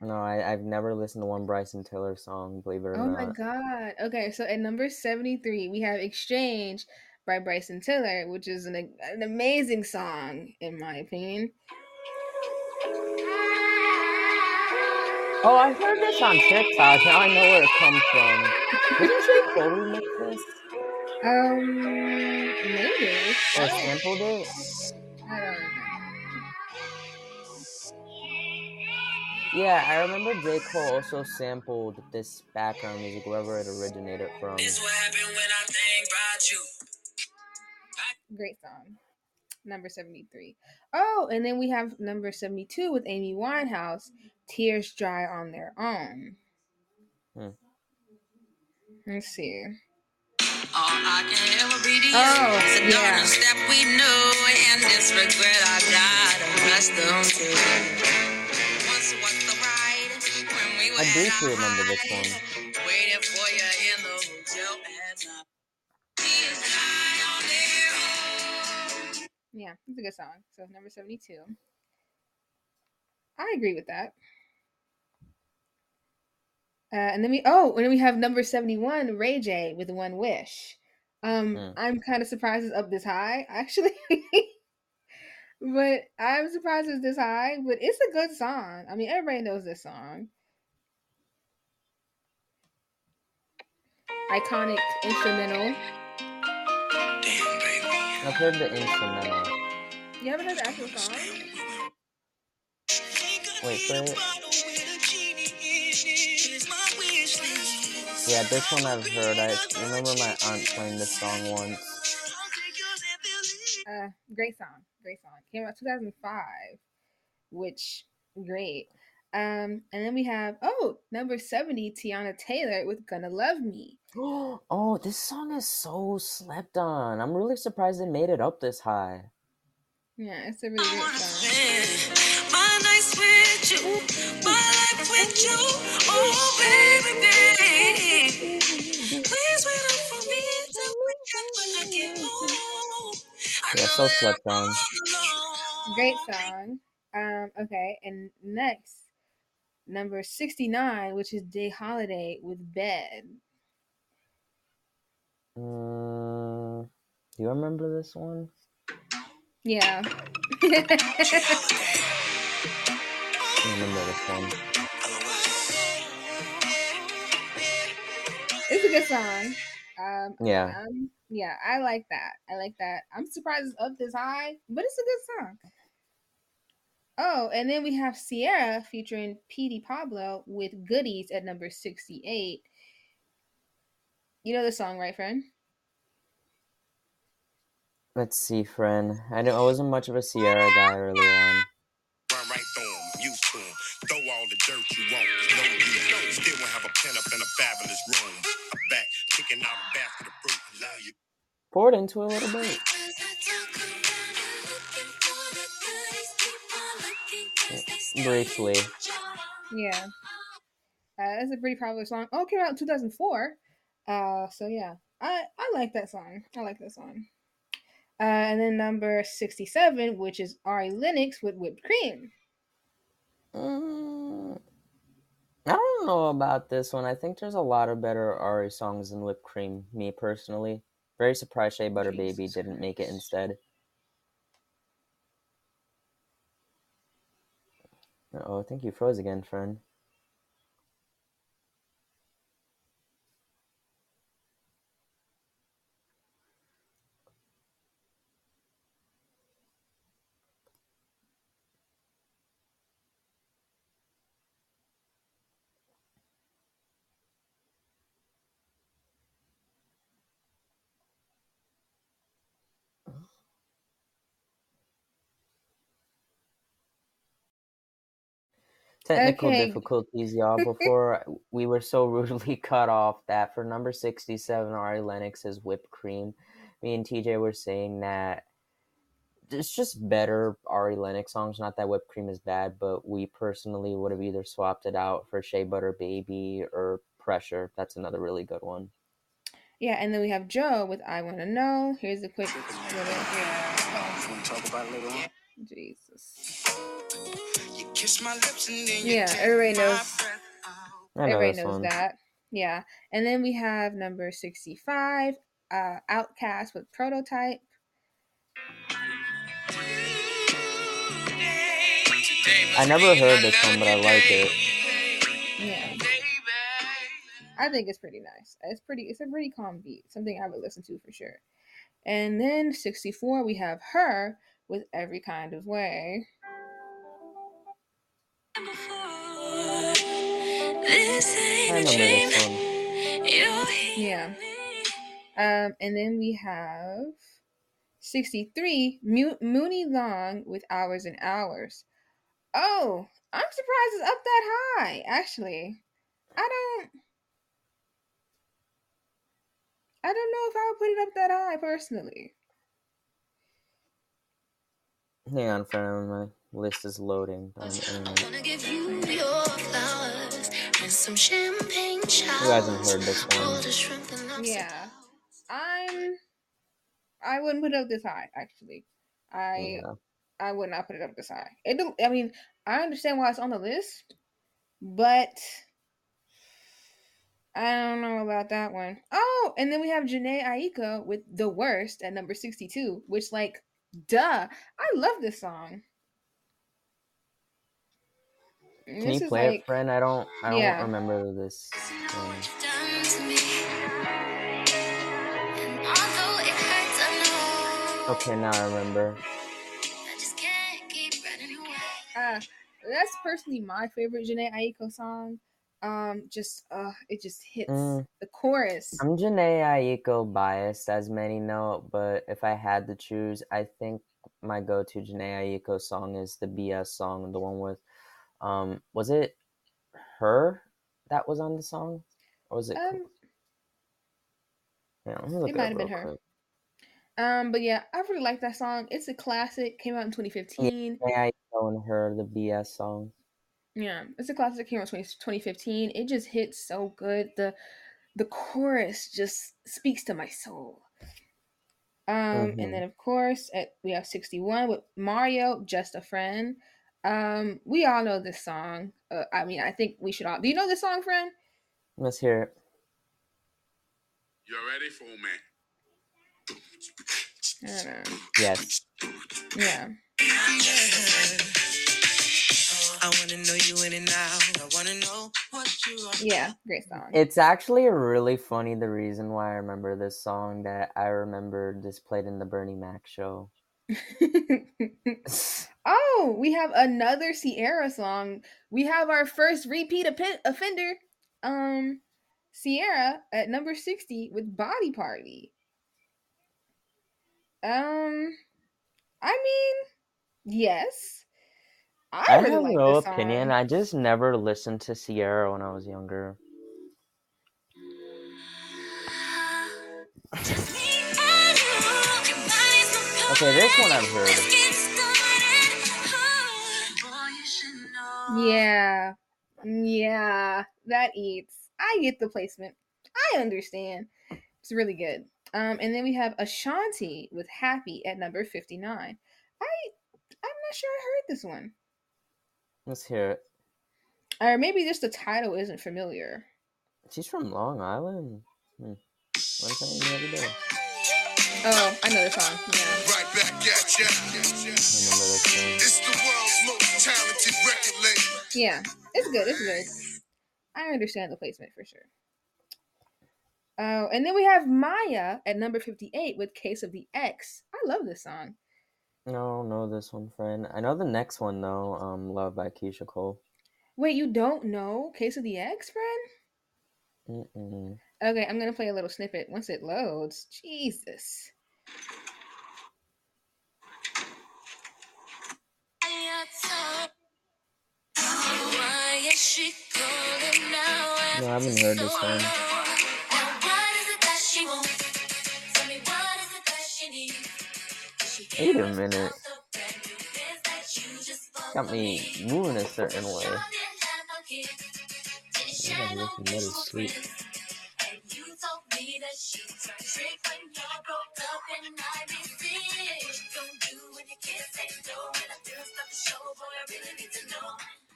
No, I, I've never listened to one Bryson Tiller song. Believe it or Oh not. Oh my god. Okay, so at number 73, we have Exchange by Bryson Tiller, which is an, an amazing song, in my opinion. Oh, I heard this on TikTok. Now I know where it comes from. Didn't J. Cole remix this Um, maybe. or sampled it? Yeah, I remember J. Cole also sampled this background music wherever it originated from. This what happened when I think about you. Great song. Number 73. Oh, and then we have number 72 with Amy Winehouse, Tears Dry on Their Own. Hmm. Let's see. All I can ever be to you Oh, is a yeah. I at briefly remember this one. Waiting for you in the hotel at night. Tears dry on their own. Yeah, it's a good song. So number 72. I agree with that. Uh, and then we oh, and then we have number 71, Ray J with One Wish. Um, Hmm. I'm kind of surprised it's up this high, actually. but I'm surprised it's this high, but it's a good song. I mean, everybody knows this song. Iconic instrumental. Damn, baby. I've heard the instrumental. You haven't heard the actual song? Wait for it. Yeah, this one I've heard. I remember my aunt playing this song once. Uh, great song, great song. Came out 2005, which great. Um, and then we have oh number 70, Teyana Taylor with "Gonna Love Me." Oh, this song is so slept on. I'm really surprised it made it up this high. Yeah, it's a really great song. My nights with you, my life with you, oh baby, baby. Please wait up for me till when I get home. Yeah, so slept on. Great song. Um, okay, and next number 69, which is J. Holiday with "Bed." Mm, do you remember this one? Yeah. I remember this one. it's a good song. Um, Yeah. um, yeah, I like that. I like that. I'm surprised it's up this high, but it's a good song. Oh, and then we have Ciara featuring Petey Pablo with Goodies at number 68. You know the song, right, friend? Let's see, friend. I, don't, I wasn't much of a Ciara guy early on. Run right through 'em, used to 'em. Throw all the dirt you want. No, you still won't have a pen up in a fabulous room. I'm back, picking out a basket of fruit. Love you. Pour it into a little bit. Briefly. Yeah. Uh, that's a pretty popular song. Oh, it came out in 2004. Uh, so yeah, I I like that song. I like that song. Uh, and then number 67, which is Ari Lennox with Whipped Cream. Mm, I don't know about this one. I think there's a lot of better Ari songs than Whipped Cream, me personally. Very surprised Shea Butter Baby didn't make it instead. Oh, I think you froze again, friend. Technical Okay. difficulties, y'all. Before we were so rudely cut off that for number 67, Ari Lennox's Whipped Cream, me and TJ were saying that it's just better Ari Lennox songs. Not that Whipped Cream is bad, but we personally would have either swapped it out for Shea Butter Baby or Pressure. That's another really good one. Yeah, and then we have Joe with I Wanna Know. Here's a quick little Yeah. Want to talk about it later on? Jesus. You kiss my lips and then Yeah, everybody knows. breath out. I know Everybody knows one. that. Yeah. And then we have number 65, uh, OutKast with Prototype. I never heard this one, but I like it. Yeah. I think it's pretty nice. It's pretty it's a pretty calm beat. Something I would listen to for sure. And then 64 we have H.E.R. with every kind of way. I remember this one. Yeah. Um and then we have 63 Mu- Muni Long with Hours and Hours. Oh, I'm surprised it's up that high actually. I don't I don't know if I would put it up that high personally. Hang on, friend. My list is loading. Who hasn't heard this one? shrimp and Yeah. I'm I wouldn't put it up this high actually. I Yeah. I would not put it up this high. It I mean, I understand why it's on the list, but I don't know about that one. Oh, and then we have Jhené Aiko with The Worst at number 62, which like duh. I love this song. And Can this you play like- it, friend? I don't. I don't Yeah. remember this. know um, what you've done to me. And although it hurts, I know. Okay, now I remember. I just can't keep running away. Ah, that's personally my favorite Jhené Aiko song. Um, just uh, it just hits Mm. the chorus. I'm Jhené Aiko biased, as many know, but if I had to choose, I think my go-to Jhené Aiko song is the BS song, the one with, um, was it her that was on the song, or was it? Um, yeah, let me look it it, might have been her. quick. um, but yeah, I really like that song. It's a classic. Came out in 2015. Jhené Aiko and her, the BS song. Yeah, it's a classic. Came out in 20, 2015. It just hits so good. The the chorus just speaks to my soul. Um, Mhm. and then of course at, we have 61 with Mario, just a friend. Um, we all know this song. Uh, I mean, I think we should all. Do you know this song, friend? Let's hear it. You ready for me? I don't know. Yes. Yeah. I wanna know you in and out. I wanna know what you are. Yeah, great song. It's actually really funny the reason why I remember this song that I remember this played in the Bernie Mac show. oh, we have another Ciara song. We have our first repeat oppen- offender, um, Ciara at number 60 with Body Party. Um, I mean, yes. I, I really have like no this opinion. song. I just never listened to Ciara when I was younger. Okay, this one I've heard. Yeah. Yeah. That eats. I get the placement. I understand. It's really good. Um, and then we have Ashanti with Happy at number 59. I I'm not sure I heard this one. Let's hear it. Or maybe just the title isn't familiar. She's from Long Island. Hmm. Learn something new every day. Oh, I know the song. Yeah. Right back at ya. I remember this. It's the world's most talented record label. Yeah. It's good. It's good. I understand the placement for sure. Oh, and then we have Mýa at number 58 with Case of the Ex. I love this song. No, no, this one, friend. I know the next one though. Um, Love by Keyshia Cole. Wait, you don't know Case of the Ex, friend? Mm-mm. Okay, I'm gonna play a little snippet once it loads. Jesus. She calling now? No, I haven't heard this one. Now what is it that she wants? Tell me what is it that she needs? She Wait a minute. all the brand new biz that you just Got me me. moving a certain way. Sure didn't have no kids. Didn't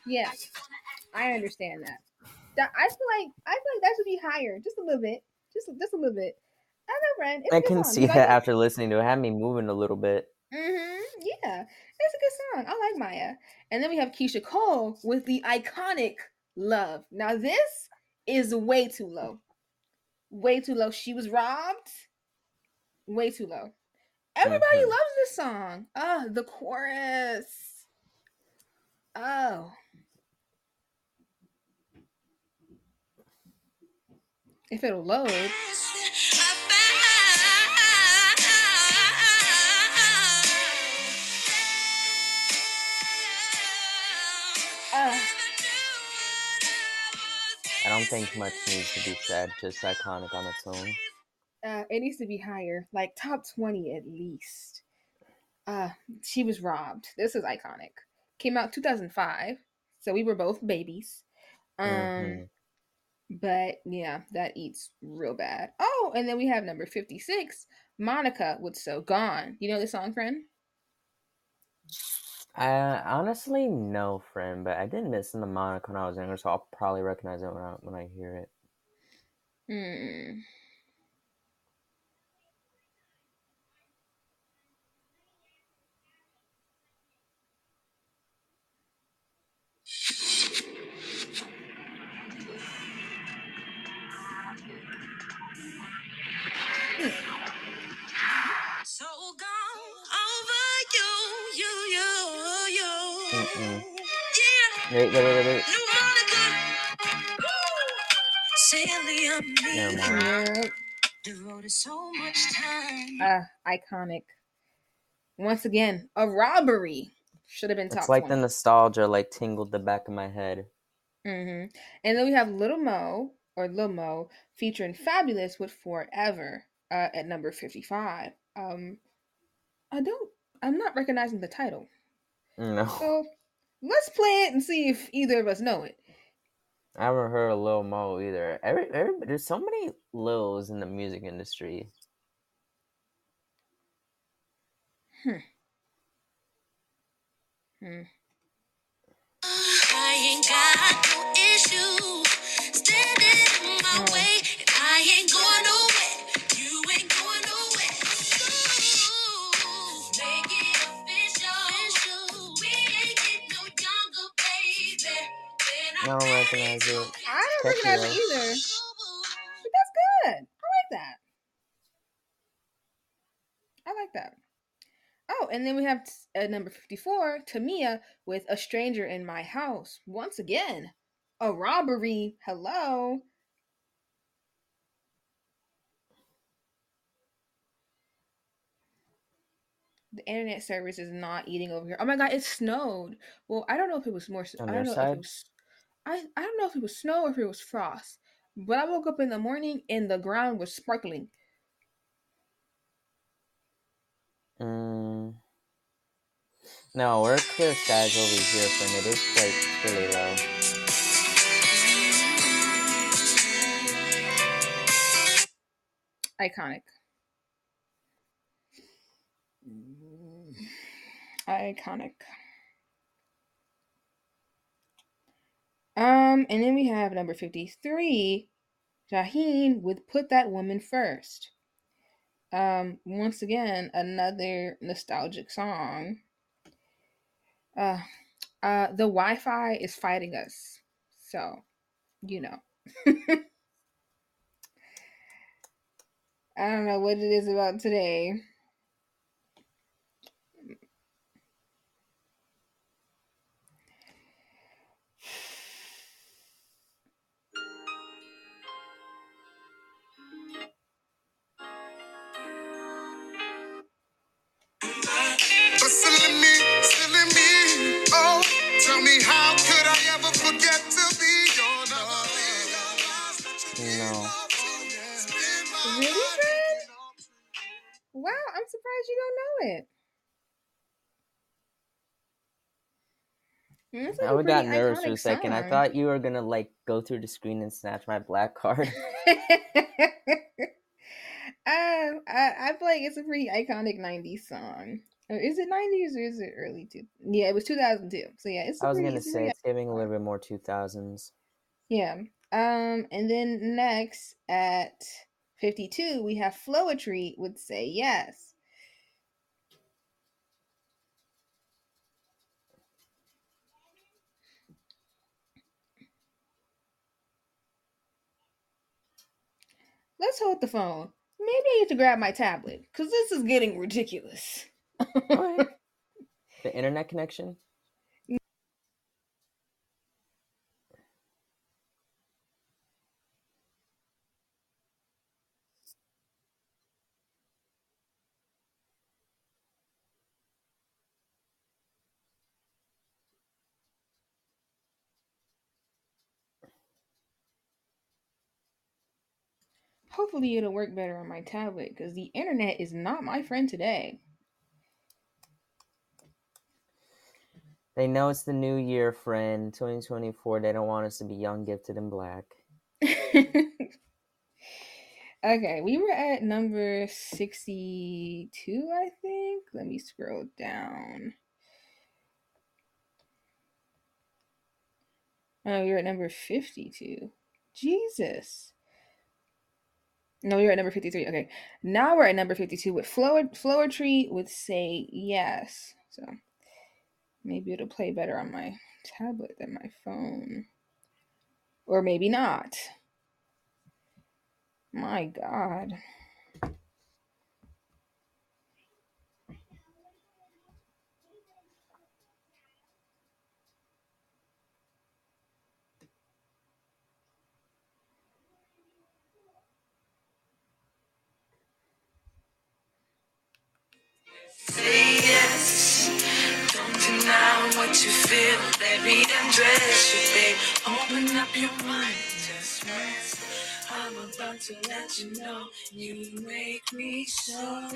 Yeah, I understand that. That I feel like I feel like that should be higher, just a little bit, just just a little bit. I know, friend. I can see that after listening to it. It had me moving a little bit. Mm-hmm. Yeah, it's a good song. I like Mýa. And then we have Keyshia Cole with the iconic "Love." Now this is way too low. Way too low. She was robbed. Way too low. Everybody Mhm. loves this song. Ah, the chorus. Oh. If it'll load. I don't think much needs to be said. Just iconic on its own. Uh, it needs to be higher, like top 20 at least. Uh, she was robbed. This is iconic. Came out 2005, so we were both babies. Um, Mhm. but yeah, that eats real bad. Oh, and then we have number 56, Monica with So Gone. You know the song, friend? I honestly no friend, but I did listen to Monica when I was younger, so I'll probably recognize it when I when I hear it. Hmm. Wait, wait, wait, wait, wait. new Monica. Woo. Celia, Never mind. Devoted so much time. Uh, iconic. Once again, a robbery. Should have been top It's like 20. the nostalgia like tingled the back of my head. hmm And then we have Little Mo or Lil Mo featuring Fabolous with Forever uh, at number 55. Um, I don't, I'm not recognizing the title. No, So let's play it and see if either of us know it. I haven't heard of Lil Mo either. Every, every, there's so many Lils in the music industry. Hmm. Hmm. I ain't got no issue standing in my Oh. way, I don't recognize it. I don't recognize it either, but that's good. I like that. I like that. Oh, and then we have at uh, number 54, Tamia with A Stranger in My House. Once again, a robbery. Hello. The internet service is not eating over here. Oh my god, it snowed. Well, I don't know if it was more. On I don't know if it was. I I don't know if it was snow or if it was frost. But I woke up in the morning and the ground was sparkling. Mm. No, we're clear skies over here, friend. It is quite really low. Iconic. Iconic. Um, and then we have number 53, Jaheim would Put That Woman First. Um, once again, another nostalgic song. Uh, uh, the Wi Fi is fighting us. So, you know. I don't know what it is about today. Surprised you don't know it. Mm, like I got nervous for a second. I thought you were gonna like go through the screen and snatch my black card. um, I, I feel like it's a pretty iconic '90s song. Or is it '90s or is it early? Two? Yeah, it was 2002. So yeah, it's. a I was pretty, gonna say it's giving a little bit more two thousands. Yeah. Um, and then next at 52, we have Floetry would say yes. Let's hold the phone. Maybe I need to grab my tablet because this is getting ridiculous. The internet connection. Hopefully, it'll work better on my tablet because the internet is not my friend today. They know it's the new year, friend. 2024. They don't want us to be young, gifted, and black. okay, we were at number 62, I think. Let me scroll down. Oh, we were at number 52. Jesus. No, were at number 53. Okay. Now we're at number 52 with Flower Floetry would say yes. So maybe it'll play better on my tablet than my phone. Or maybe not. My God. Your mind. Just rest. I'm about to let you know you make me so. All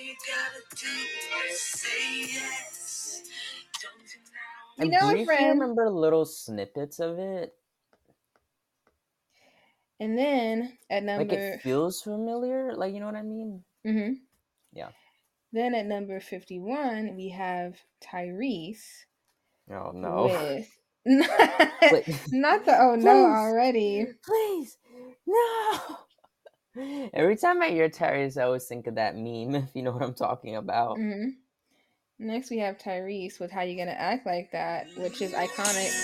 you gotta do is say yes. Don't deny. You I know, briefly friend. remember little snippets of it. And then at number, Like number it feels familiar. Like you know what I mean? hmm Yeah. Then at number 51, we have Tyrese Oh no. with Wait. not the oh no Please. already. Please, no. Every time I hear Tyrese, I always think of that meme. If you know what I'm talking about. hmm Next, we have Tyrese with "How You Gonna Act Like That," which is iconic.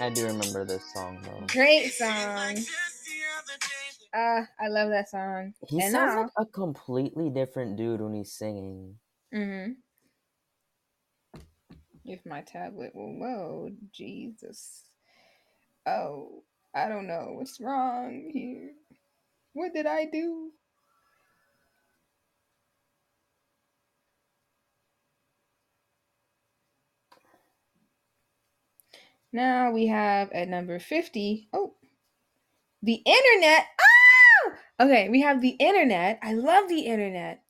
I do remember this song though. Great song. Uh, I love that song. He And sounds now- like a completely different dude when he's singing. Mm-hmm. If my tablet will load, Jesus. Oh, I don't know what's wrong here. What did I do? Now we have at number 50. Oh, the internet. Ah! Okay, we have the internet. I love the internet.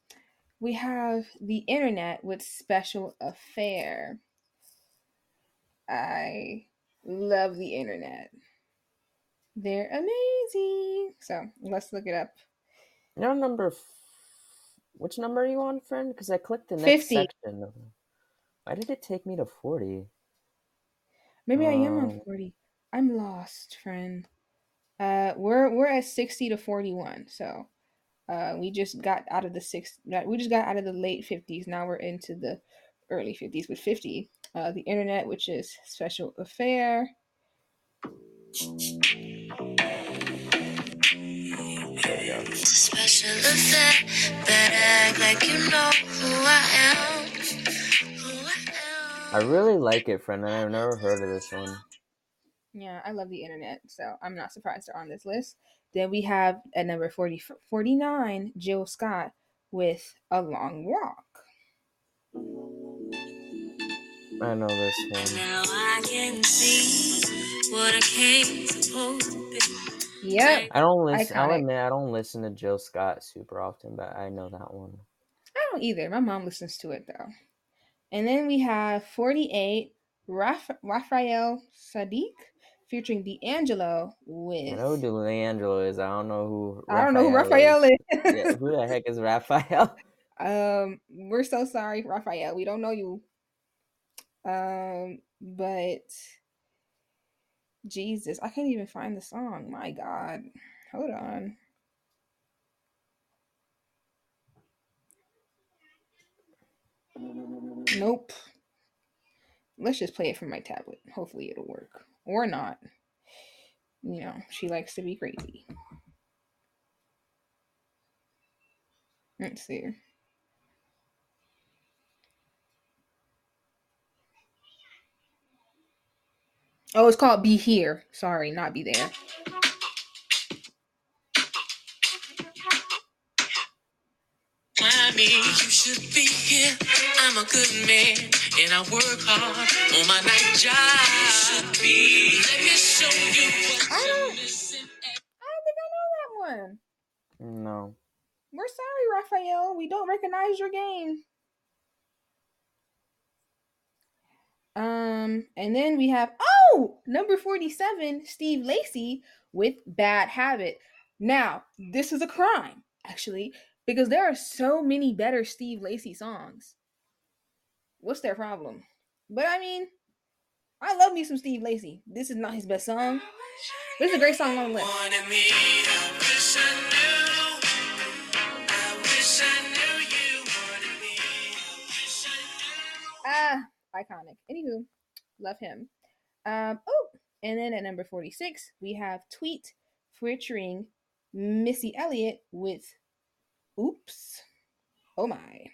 We have the internet with special affair. I love the internet. They're amazing. So let's look it up. On number. F- which number are you on, friend? Because I clicked the next 50. section. Why did it take me to 40? Maybe I am on Oh. 40. I'm lost, friend. Uh we're we're at 60 to 41. So uh we just got out of the six we just got out of the late 50s. Now we're into the early 50s with 50. Uh the internet, which is special affair. It's a special affair. Better act like you know who I am. Who I I really like it, friend, and I've never heard of this one. Yeah, I love the internet, so I'm not surprised they're on this list. Then we have at number 40, 49, Jill Scott with A Long Walk. I know this one. Now I can see what I came to hope. Yep. I don't listen. I'll admit I don't listen to Jill Scott super often, but I know that one. I don't either. My mom listens to it though. And then we have 48 Raf- Raphael Saadiq featuring D'Angelo with I know who D'Angelo is. I don't know who. I don't know who Raphael is. yeah, who the heck is Raphael? um, we're so sorry, Raphael. We don't know you. Um, but Jesus, I can't even find the song. My God. Hold on. Nope. Let's just play it from my tablet. Hopefully it'll work. Or not. You know, she likes to be crazy. Let's see. Oh, it's called Be Here. Sorry, not Be There. Mommy, you should be here. I'm a good man and I work hard on my night job. You should be. Let me show you what I you're don't- missing. I don't think I know that one. No. We're sorry, Raphael. We don't recognize your game. Um, and then we have oh number 47, Steve Lacy with Bad Habit. Now, this is a crime, actually, because there are so many better Steve Lacy songs. What's their problem? But I mean, I love me some Steve Lacy. This is not his best song. This is a great song on the list. Wanted me, I wish I knew. I wish I knew you wanted me. I wish I knew. Ah, iconic. Anywho, love him. Um, oh, and then at number 46, we have Tweet featuring Missy Elliott with Oops. Oh my.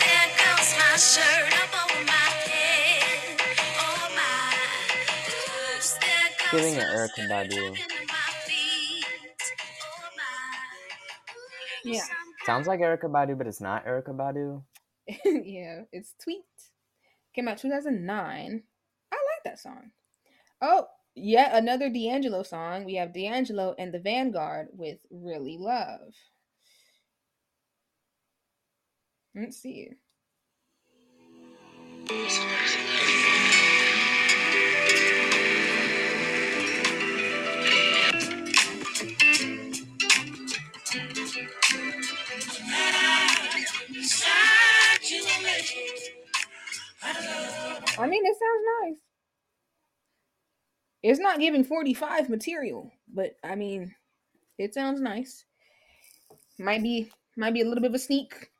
There goes my shirt up over my head. Oh my. Oops, there goes Giving it my Erykah skirt Badu. up into my feet. Oh my. Yeah. Sounds like Erykah Badu, but it's not Erykah Badu. yeah, it's Tweet. Came out 2009. I like that song. Oh, yet another D'Angelo song. We have D'Angelo and the Vanguard with Really Love. Let's see. I mean, it sounds nice. It's not giving 45 material, but I mean, it sounds nice. Might be might be a little bit of a sneak,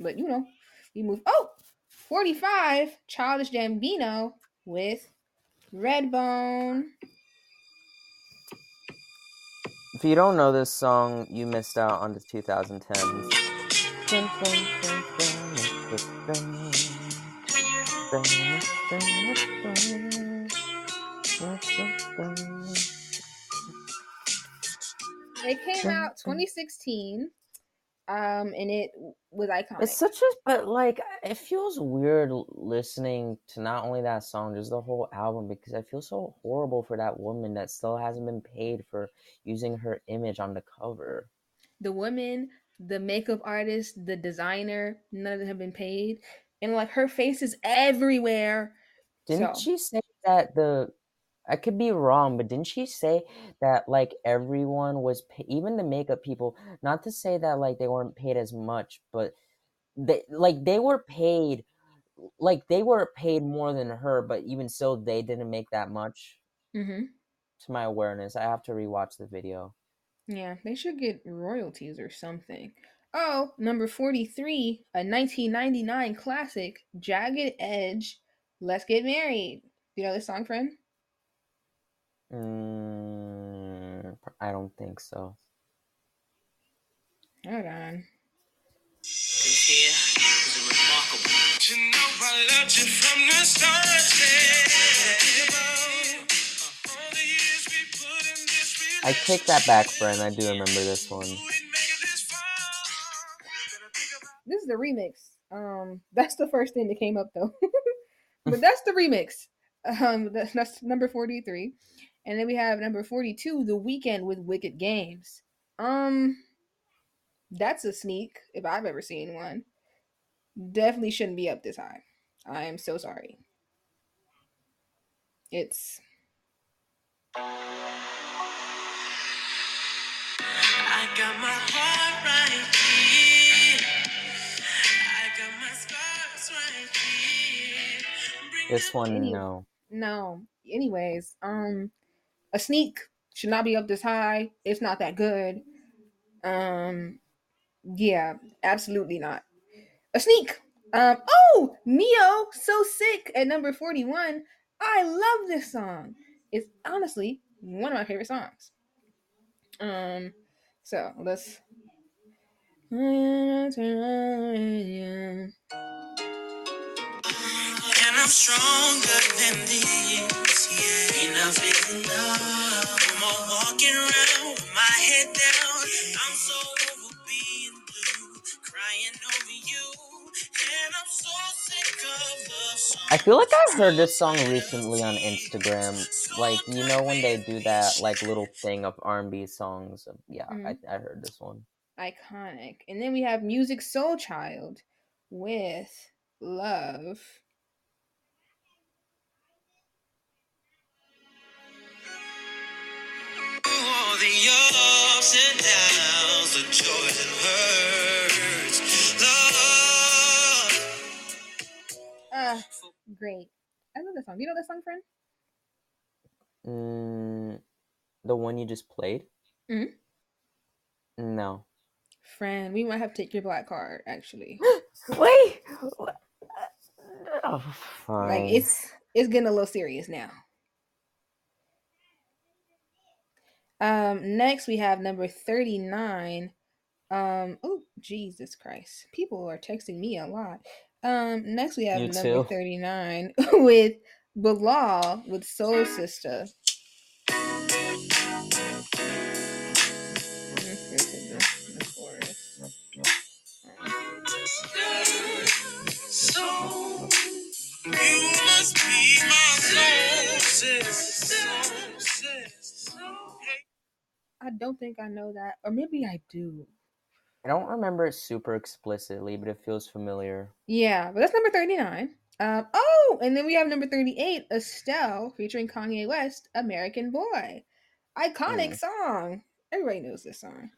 but you know, we move. Oh, 45 Childish Gambino with Redbone. If you don't know this song, you missed out on the 2010s. It came out 2016, um, and it was iconic. It's such a, but like, it feels weird listening to not only that song, just the whole album, because I feel so horrible for that woman that still hasn't been paid for using her image on the cover. the woman, the makeup artist, the designer, none of them have been paid. And like her face is everywhere. Didn't So- she say that the I could be wrong, but didn't she say that like everyone was pa- even the makeup people, not to say that like they weren't paid as much, but they like they were paid like they were paid more than her, but even still they didn't make that much Mm-hmm. to my awareness. I have to rewatch the video. Yeah, they should get royalties or something. Oh, number 43, a 1999 classic, Jagged Edge, Let's Get Married. You know this song, friend? Mm, I don't think so. Hold on. This here is a remarkable. You know I loved you from the start. Yeah. All the years we put in this I take that back, friend. I do remember this one. This is the remix. Um, that's the first thing that came up though. but that's the remix. Um, that's, that's number forty-three, and then we have number forty-two, The Weeknd with Wicked Games. Um, that's a sneak if I've ever seen one. Definitely shouldn't be up this high. I am so sorry. It's I got my heart right here. I got my scars right here. This one, Any- no. no. Anyways, um, a sneak should not be up this high. It's not that good. Um, yeah, absolutely not. A sneak. Um, oh, Ne-Yo, so sick at number forty-one. I love this song. It's honestly one of my favorite songs. Um, so let's. And I'm stronger than this. Yeah, enough is enough. No more walking around with my head down. I'm so over being blue, crying over you. And I'm so sick of love songs. I feel like I've heard this song recently on Instagram. Like, you know when they do that like little thing of R&B songs. Um, yeah, mm-hmm. I, I heard this one. iconic. And then we have Musiq Soulchild with Love. The ups and downs, the joys and hurts. Love. Ah, great. I love that song. Do you know that song, friend? Mm, the one you just played? Mhm. No. Friend, we might have to take your black card, actually. Wait. Oh, fine. Like it's it's getting a little serious now. Um, next we have number 39. Um, oh Jesus Christ. People are texting me a lot. Um, next we have You number too. 39 with Bilal with Soul Sister. I don't think I know that, or maybe I do. I don't remember it super explicitly, but it feels familiar. Yeah, but that's number 39. Um, oh, and then we have number 38, Estelle featuring Kanye West, American Boy. Iconic song. Everybody knows this song.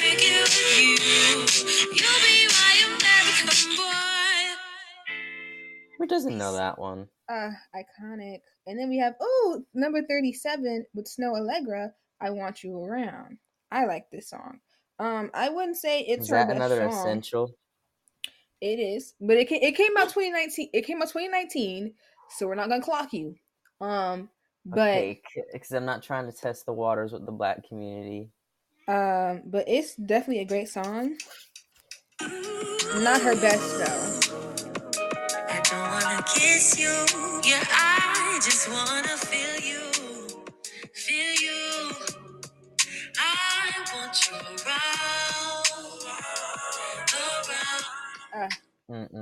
Really Who doesn't know that one? Uh, iconic. And then we have, oh, number 37 with Snoh Aalegra, I Want You Around. I like this song. Um, I wouldn't say it's Is her that another song. essential? It is, but it came, it came out 2019. It came out 2019, so we're not gonna clock you. Um, but because I'm not trying to test the waters with the black community. um, but it's definitely a great song. Not her best though. I don't wanna kiss you. Yeah, I just wanna feel you. Feel you. I want you around. Around. Uh,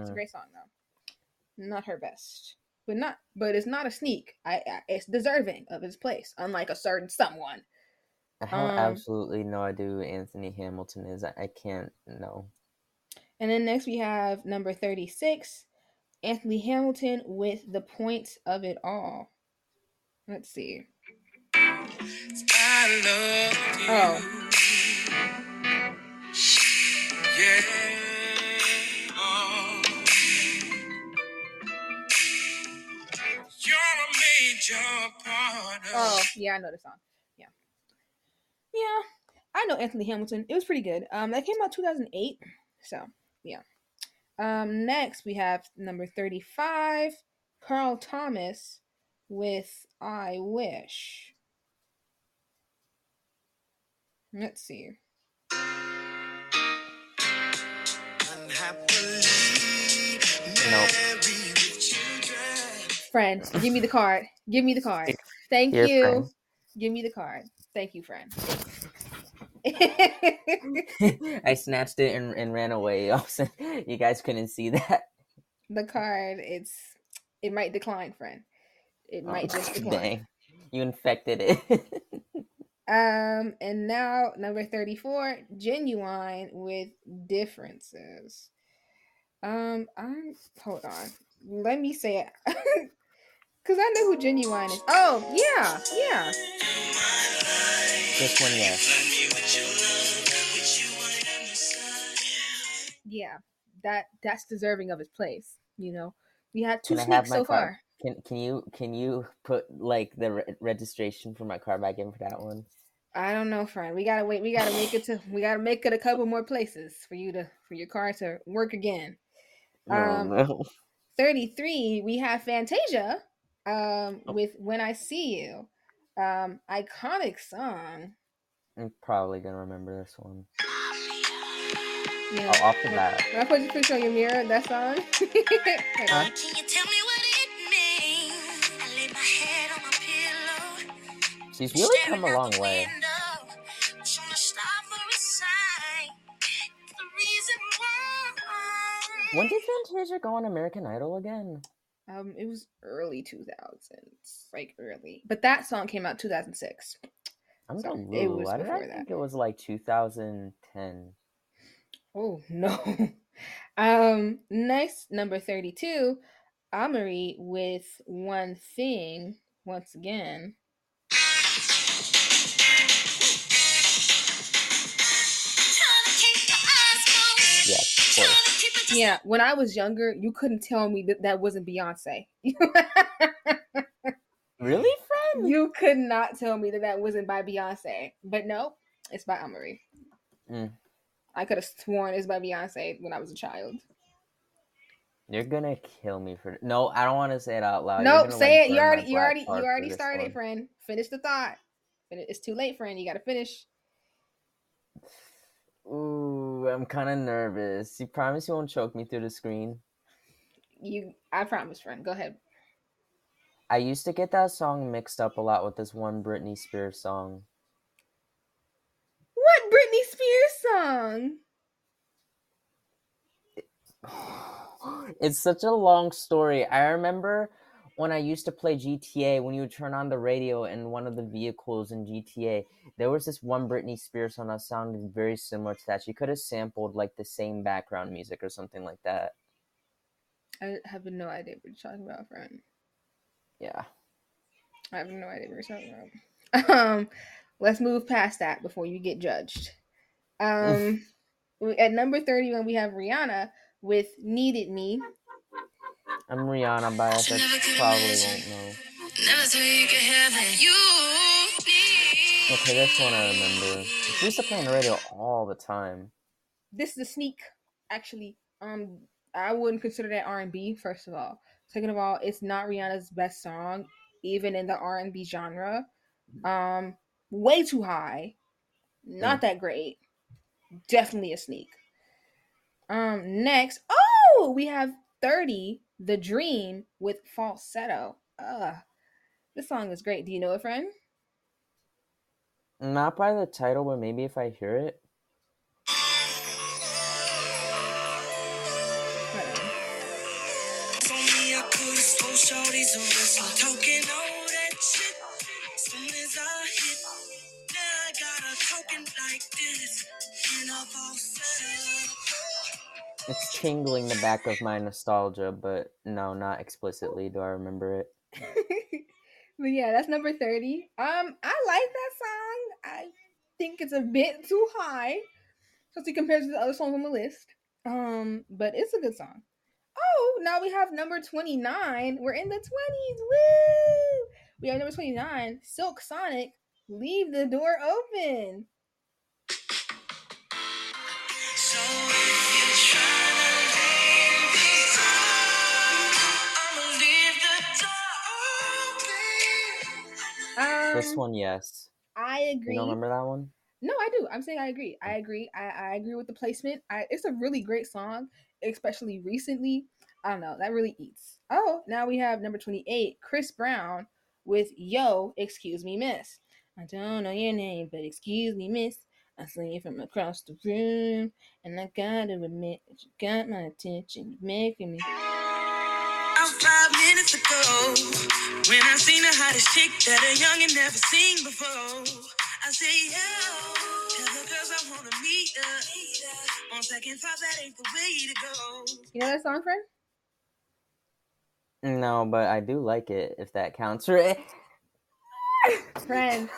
it's a Mm-mm. great song though. Not her best, but not, but it's not a sneak. I, I it's deserving of its place, unlike a certain someone. I have Um, absolutely no idea who Anthony Hamilton is. I, I can't know. And then next we have number 36, Anthony Hamilton with the point of it all. Let's see. I love you. Oh. Yeah. Oh. You're a major part of Oh, yeah, I know the song. Yeah. Yeah. I know Anthony Hamilton. It was pretty good. Um that came out 2008. So, yeah. Um next we have number 35, Carl Thomas with I Wish. Let's see. Nope. Friend, give me the card. Give me the card. Thank you. friend. Give me the card. Thank you, friend. I snatched it and, and ran away. Also, you guys couldn't see that. the card, it's it might decline, friend. It might Oh, just decline. dang. You infected it. Um, and now number 34, Ginuwine with differences. Um, I'm hold on. Let me say it. Cause I know who Ginuwine is. Oh, yeah, yeah. this one, yes. Yeah. That that's deserving of its place, you know. We had two Can sneaks so car? far. Can can you can you put like the re- registration for my car back in for that one? I don't know, friend. We gotta wait. We gotta make it to. We gotta make it a couple more places for you to for your car to work again. Um, Oh, no. 33 we have fantasia um Oh. with when i see you um iconic song I'm probably gonna remember this one. Yeah Oh, off the when, bat. when i put your picture on your mirror that song Hold Huh? Can you tell me what it means? I lay my head on my pillow. She's really come a long way. window, wishing to stop for a sign. The reason why. When did Fantasia go on American Idol again? um it was early 2000s like early but that song came out 2006 I'm So, so it was Why I before that. think it was like 2010? Oh no um next number 32 Amerie with one thing once again Yes, of course. Yeah, when I was younger, you couldn't tell me that that wasn't Beyonce. Really, friend? you could not tell me that that wasn't by Beyonce. But no, it's by Amerie. Mm. I could have sworn it's by Beyonce when I was a child. You're gonna kill me for no. I don't want to say it out loud. You're nope, say like, it. You already, you already, you already started, one. friend. Finish the thought. It's too late, friend. You got to finish. Ooh, I'm kind of nervous. You promise you won't choke me through the screen? You, I promise, friend. Go ahead. I used to get that song mixed up a lot with this one Britney Spears song. What Britney It's such a long story. I remember when I used to play GTA, when you would turn on the radio in one of the vehicles in GTA, there was this one Britney Spears song that sounded very similar to that. She could have sampled like the same background music or something like that. I have no idea what you're talking about, friend. Yeah. I have no idea what you're talking about. Um, let's move past that before you get judged. Um, at number thirty-one, we have Rihanna with "Needed Me." I'm Rihanna biased. I probably won't know. Never you can have it. You Okay, this one I remember. She used to play on the radio all the time. This is a sneak, actually. Um, I wouldn't consider that R and B. First of all, second of all, it's not Rihanna's best song, even in the R and B genre. Um, way too high. Not that great. Definitely a sneak. Um, next, oh, we have 30, The Dream with falsetto. Ugh. This song is great. Do you know it, friend? Not by the title, but maybe if I hear it. It's tingling the back of my nostalgia, but no, not explicitly. Do I remember it? but yeah, that's number 30. Um, I like that song. I think it's a bit too high, especially compared to the other songs on the list. Um, but it's a good song. Oh, now we have number 29. We're in the 20s. Woo! We have number 29, Silk Sonic. Leave the door open. This one, yes. I You agree. don't remember that one? No, I do. I'm saying I agree. I mm. agree. I, I agree with the placement. I, it's a really great song, especially recently. I don't know. That really eats. Oh, now we have number 28, Chris Brown with Yo, Excuse Me, Miss. I don't know your name, but excuse me, Miss. I see you from across the room, and I gotta admit that you got my attention. You're making me. About five minutes when I seen the hottest chick that a youngin' never seen before, I say, yo, tell the girls I wanna meet her. On second thought, that ain't the way to go. You know that song, friend? No, but I do like it if that counts. Right? Friend,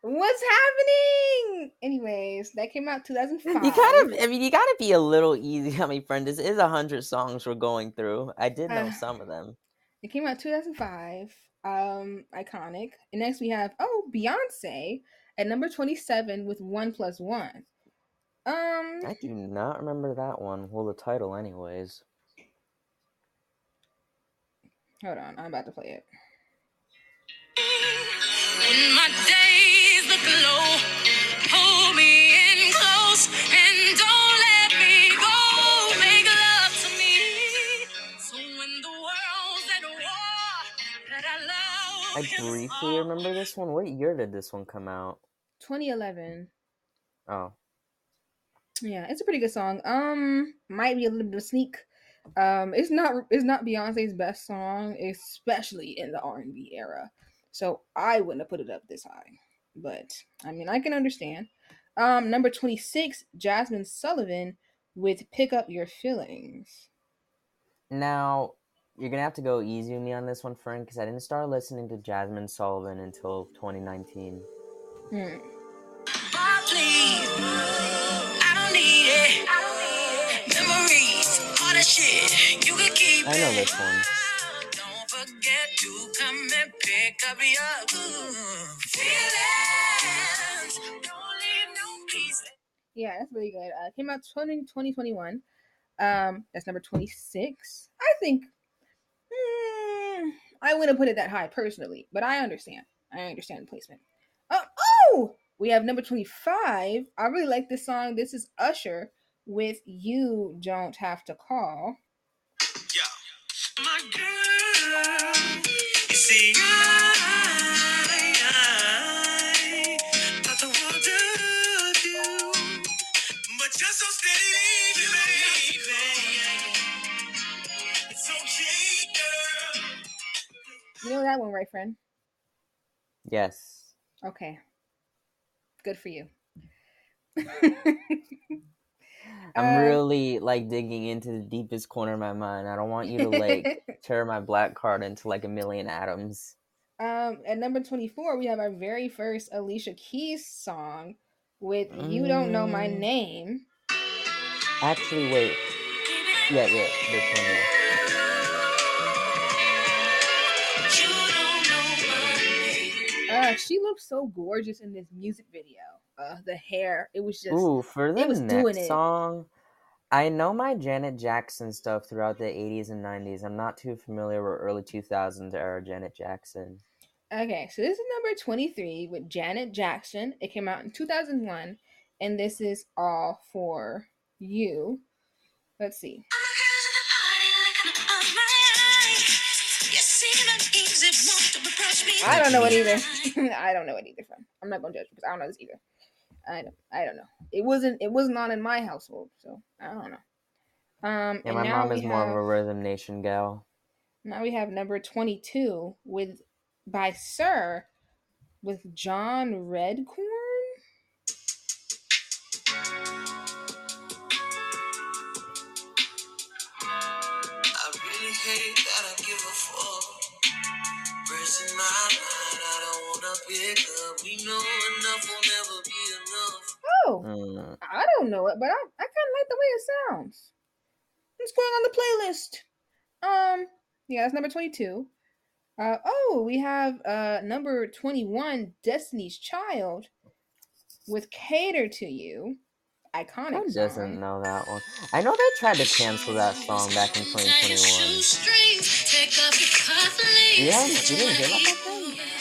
what's happening? Anyways, that came out 2005. You gotta, I mean, you gotta be a little easy on me, friend. This is a hundred songs we're going through. I did know Uh, some of them. It came out 2005. Um, iconic. And next we have oh Beyonce at number 27 with one plus one. Um, I do not remember that one. Well, the title, anyways. hold on, I'm about to play it. When my days look low, hold me in close I briefly all. remember this one. What year did this one come out? 2011. Oh, Yeah, it's a pretty good song. Um, might be a little bit of sneak. Um, it's not it's not Beyonce's best song, especially in the R and B era. So I wouldn't have put it up this high. But I mean, I can understand. Um, number twenty six, Jazmine Sullivan with "Pick Up Your Feelings." now you're gonna have to go easy with me on this one, friend, because I didn't start listening to Jazmine Sullivan until 2019. Hmm. Oh. I don't need it. Memories, all that shit, you I know it. this one. Don't forget to come and pick up your ooh, feelings. Don't leave no piece. Yeah, that's really good. Uh, came out 20, 2021. Um, that's number 26. I think mm, I wouldn't put it that high personally, but I understand. I understand the placement. Oh, oh, we have number 25. I really like this song. This is Usher with You Don't Have to Call. My girl, you see, You know that one, right, friend? Yes. Okay. Good for you. I'm Uh, really like digging into the deepest corner of my mind. I don't want you to like tear my black card into like a million atoms. Um, at number 24, we have our very first Alicia Keys song with You Don't Know My Mm. Name. Actually, wait. Yeah, yeah, this one. Yeah. She looked so gorgeous in this music video. Uh, the hair, it was just Ooh, for the was doing next it. song, I know my Janet Jackson stuff throughout the 80s and 90s. I'm not too familiar with early 2000s era Janet Jackson. okay. So this is number 23 with Janet Jackson. It came out in 2001, and this is all for you. Let's see. I don't know it either. I don't know it either. Fam. I'm not gonna judge because I don't know this either. I don't. I don't know. It wasn't. It was not in my household, so I don't know. Um, Yeah, and my mom we is more of a Rhythm Nation gal. Now we have number 22 with by Sir with John Redcorn. Oh, Mm, I don't know it, but I, I kind of like the way it sounds. It's going on the playlist. Um, yeah, that's number 22. Uh, oh, we have uh number 21, Destiny's Child with Cater to You. Iconic who doesn't know that one? I know they tried to cancel that song back in 2021. Yeah, you didn't hear about that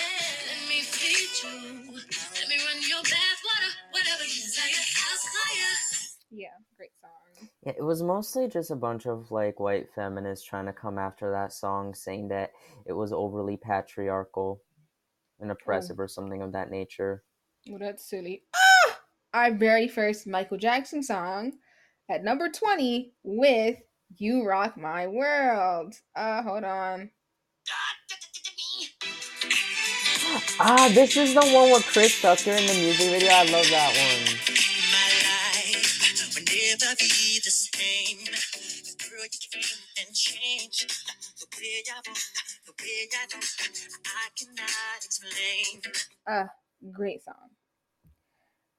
it was mostly just a bunch of like white feminists trying to come after that song, saying that it was overly patriarchal and oppressive or something of that nature. Well, that's silly. Ah! our very first Michael Jackson song at number 20 with You Rock My World. Uh, hold on. Ah, this is the one with Chris Tucker in the music video. I love that one. My life will never be the. Girl, you came and changed the way I walk, the way I talk. I cannot explain. Uh, great song.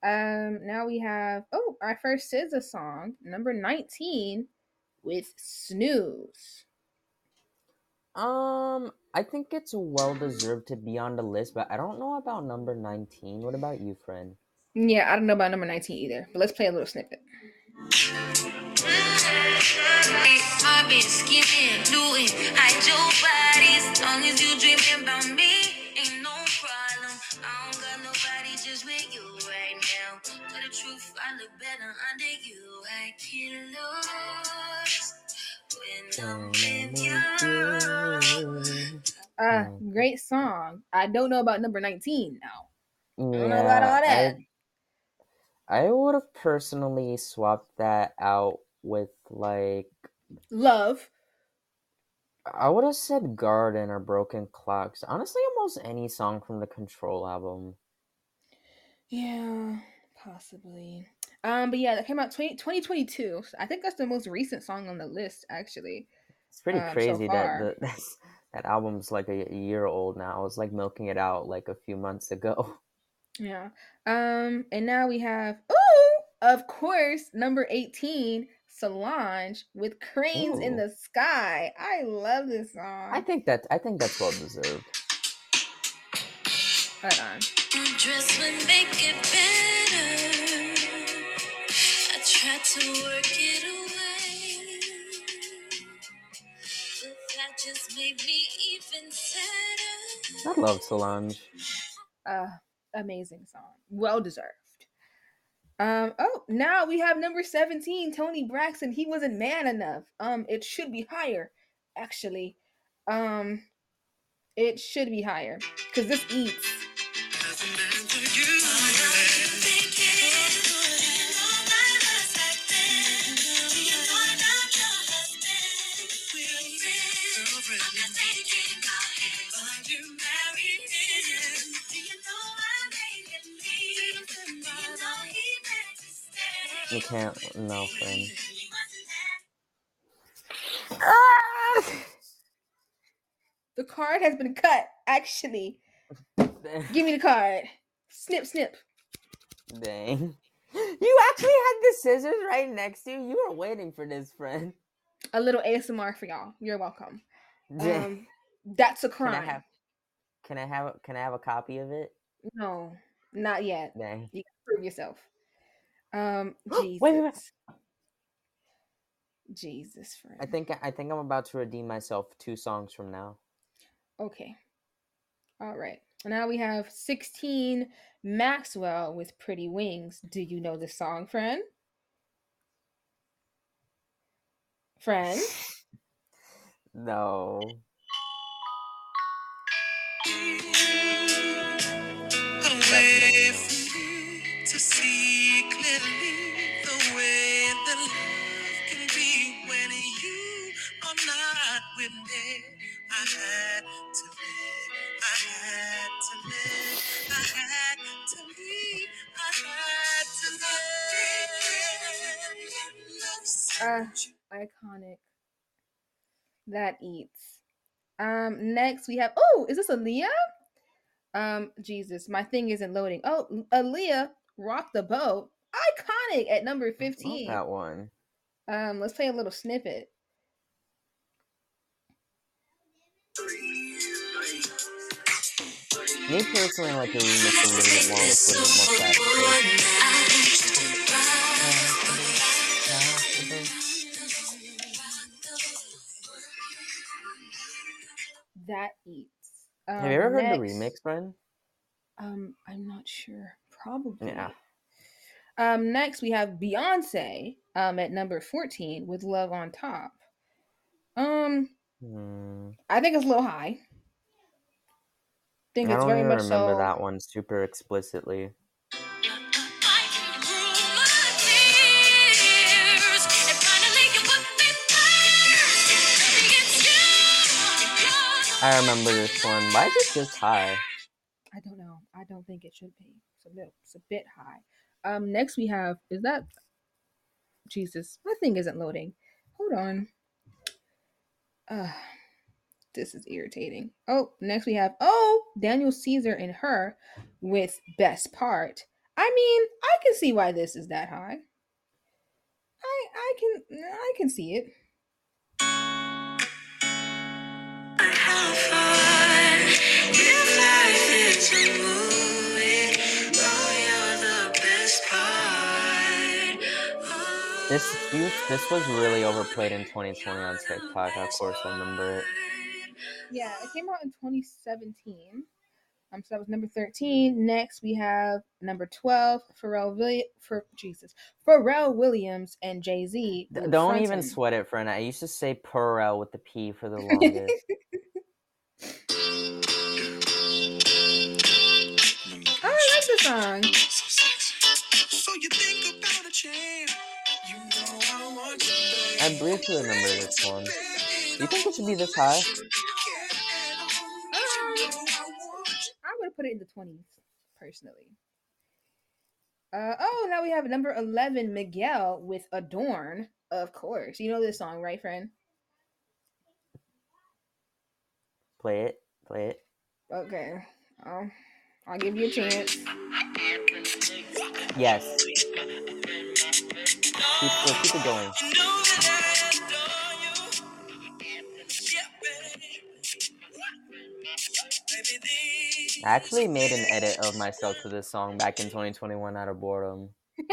Um, now we have oh, our first SZA song, number 19, with Snooze. Um, I think it's well deserved to be on the list, but I don't know about number 19. What about you, friend? Yeah, I don't know about number 19 either, but let's play a little snippet. I've been skipping, doing, hide your body as long as you dreaming about me. Ain't no problem. I don't got nobody just with you right now. Tell the truth, I look better under you. I get lost when I'm with you. Uh, great song. I don't know about number 19 now. Yeah, don't know about all that. I, would have personally swapped that out with like Love. I would have said Garden or Broken Clocks. Honestly, almost any song from the Control album. Yeah, possibly. Um, but yeah, that came out 20, 2022. I think that's the most recent song on the list, actually. It's pretty Um, so crazy that the, that album's like a, a year old now. I was like milking it out like a few months ago. Yeah. Um, and now we have ooh, of course, number 18, Solange with Cranes in the Sky. I love this song. I think that I think that's well deserved. Hold on. Dress would make it better. I tried to work it away. But that just made me even sadder. I love Solange. Uh, amazing song. Well deserved. Um, oh, now we have number 17, Toni Braxton. He wasn't man enough. Um, it should be higher, actually. Um, it should be higher. Because this eats. You can't no friend. Ah! The card has been cut, actually. Give me the card. Snip, snip. Dang. You actually had the scissors right next to you. You were waiting for this, friend. A little ASMR for y'all. You're welcome. Dang. Um, that's a can I crime. have can I have a- can I have a copy of it? No, not yet. Dang. You can prove yourself. Um, Jesus. wait, wait. Jesus, friend. I think I think I'm about to redeem myself two songs from now. Okay. All right. Now we have 16 Maxwell with Pretty Wings. Do you know this song, friend? Friend? No. Away I had to live, I had to live, I had to leave, I had to live. Uh, iconic. That eats. Um, next we have oh, is this Aaliyah? Um, Jesus, my thing isn't loading. Oh, Aaliyah, rock the boat. Iconic at number I love 15. that one. Um, let's play a little snippet. Me personally, I like the remix a little bit more with a little bit more fast. That eats. Um, Have you ever heard the remix, friend? Um, I'm not sure. Probably. Yeah. Um, next we have Beyonce um at number 14 with Love on Top. Um, Hmm. I think it's a little high think I it's very much so. I remember that one super explicitly. I remember this one. Why is it just high? I don't know. I don't think it should be. It's a bit, it's a bit high. Um, next we have is that Jesus? My thing isn't loading. Hold on. Uh, this is irritating. Oh, next we have oh Daniel Caesar and H.E.R with best part. I mean, I can see why this is that high. I I can I can see it. Have fun. If life is a movie, oh, you're the best part. Oh, This this was really overplayed in 2020 on TikTok. Of course, I remember it. Yeah, it came out in 2017. Um, so that was number 13. Next, we have number 12, Pharrell Williams, for Jesus, Pharrell Williams and Jay Z. Don't even sweat it, friend. I used to say Purell with the P for the longest. I like the song. So you think about a champ. You know I want you, I briefly remember this one. You think it should be this high? Put it in the 20s, personally. Uh, oh, now we have number 11, Miguel with Adorn. Of course. You know this song, right, friend? Play it. Play it. Okay. Um, I'll give you a chance. Yes. Keep, keep it going. I actually made an edit of myself to this song back in 2021 out of boredom.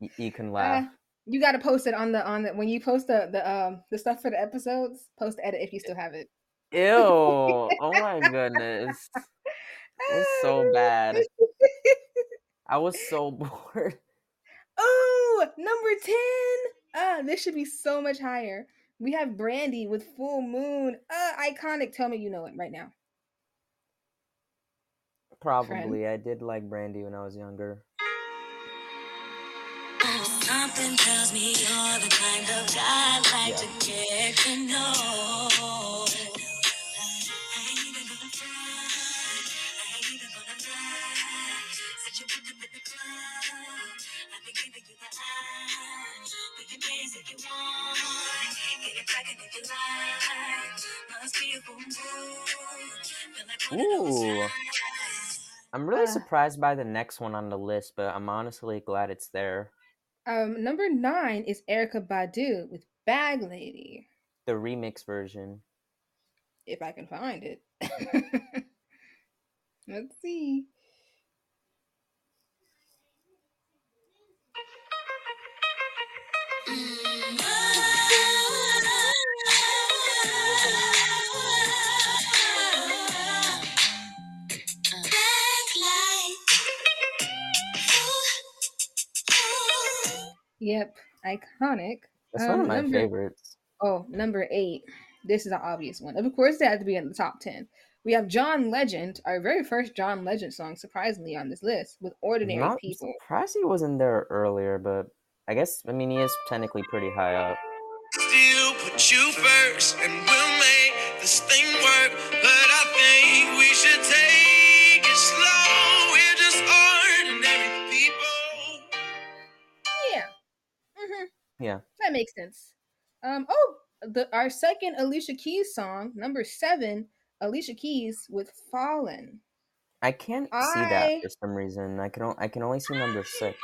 Y- you can laugh. Uh, you got to post it on the on the when you post the the um the stuff for the episodes. Post the edit if you still have it. Ew! Oh my goodness. it's so bad. I was so bored. Oh, number 10. Ah, this should be so much higher. We have Brandy with Full Moon. Uh, iconic. Tell me you know it right now. Probably. I did like Brandy when I was younger. Something tells me you're the kind of guy I like Yeah. to get to know. I ain't even gonna front, I ain't even gonna lie. Said you picked up at the club, I've been giving you the eye. We can dance if you want, get it crackin' if you like. Must be a boom boom, feel like one of those Ooh. I'm really Uh. surprised by the next one on the list, but I'm honestly glad it's there. Um, number nine is Erykah Badu with Bag Lady. The remix version. If I can find it. Let's see. Yep, iconic. That's one of Um, my number- favorites. Oh, number eight. This is an obvious one. Of course, they had to be in the top 10. We have John Legend, our very first John Legend song, surprisingly, on this list with Ordinary Not People. surprised he wasn't there earlier, but I guess I mean he is technically pretty high up. Still put you first, and we'll Yeah. That makes sense. Um, oh, the our second Alicia Keys song, number seven, Alicia Keys with Fallen. I can't see that for some reason. I can o- I can only see number six.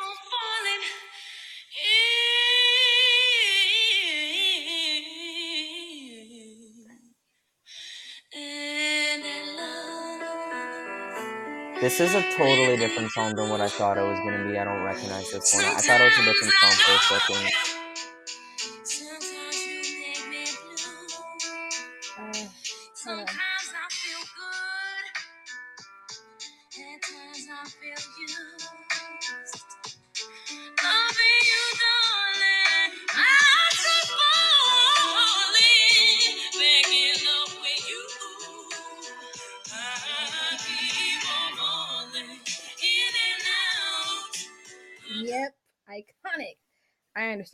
This is a totally different song than what I thought it was gonna be. I don't recognize this one. I thought it was a different song for a second.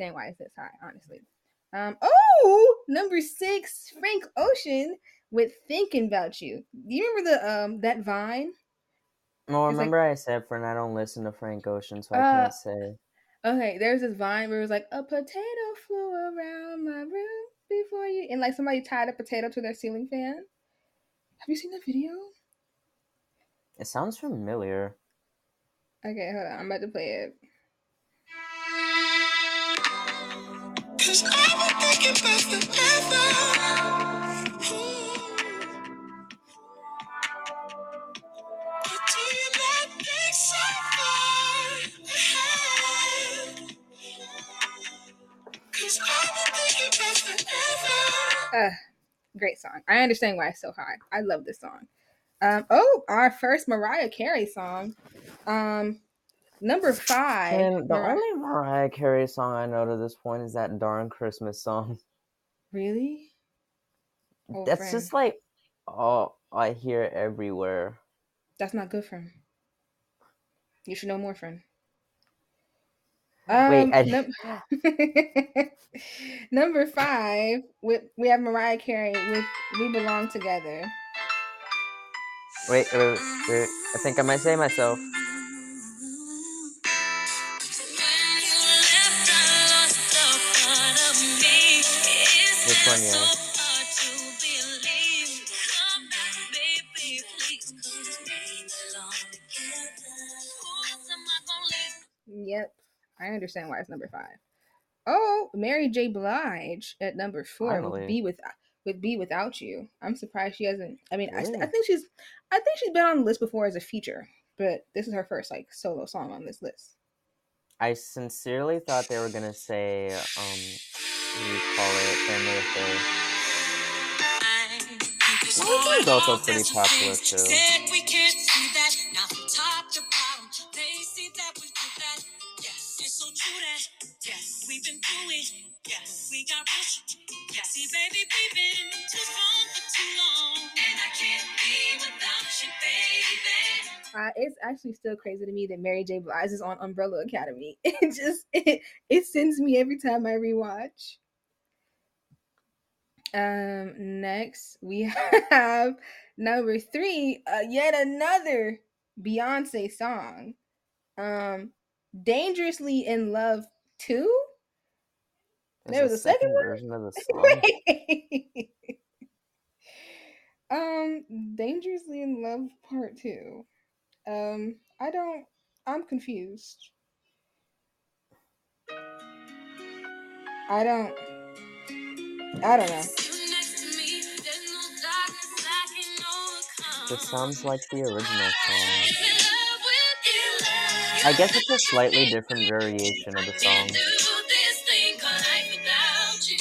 Understand why it's this high, honestly. Um, oh, number six, Frank Ocean with "Thinking About You." Do you remember the um that Vine? Well, It's like- remember I said, friend, I don't listen to Frank Ocean, so I Uh, can't say. Okay, there's this Vine where it was like a potato flew around my room before you, and like somebody tied a potato to their ceiling fan. Have you seen that video? It sounds familiar. Okay, hold on, I'm about to play it. Been thinking? Cause I've thinking great song. I understand why it's so high. I love this song. Um, oh, our first Mariah Carey song. Um, number five. And the Mariah- only Mariah Carey song I know to this point is that darn Christmas song. really? Oh, That's friend. just like all I hear everywhere. That's not good, friend. You should know more, friend. Wait, Um, I- num- number five, we, we have Mariah Carey with "We Belong Together." Wait, wait, wait. I think I might say myself. Which one, yeah? Yep, I understand why it's number five. Oh, Mary J. Blige at number four with Finally. "Be with with Be Without You." I'm surprised she hasn't. I mean, I, I think she's, I think she's been on the list before as a feature, but this is her first like solo song on this list. I sincerely thought they were gonna say, um, you call it, Family Affair. Well, it's also pretty popular, too. Said we can't see that. Now from top to bottom, they see that we do that. Yes, it's so true that. Yes, we've been through it. Yes, we got pushed. Yes, see, baby, we've been too strong for too long. And I can't be without you, baby. Uh, it's actually still crazy to me that Mary J. Blige is on Umbrella Academy. It just it, it sends me every time I rewatch. Um, next we have number three, uh, yet another Beyonce song. Um, "Dangerously in Love" two. There was a second one? version of the song. um, "Dangerously in Love" part two. Um, I don't. I'm confused. I don't. I don't know. This sounds like the original song. I guess it's a slightly different variation of the song.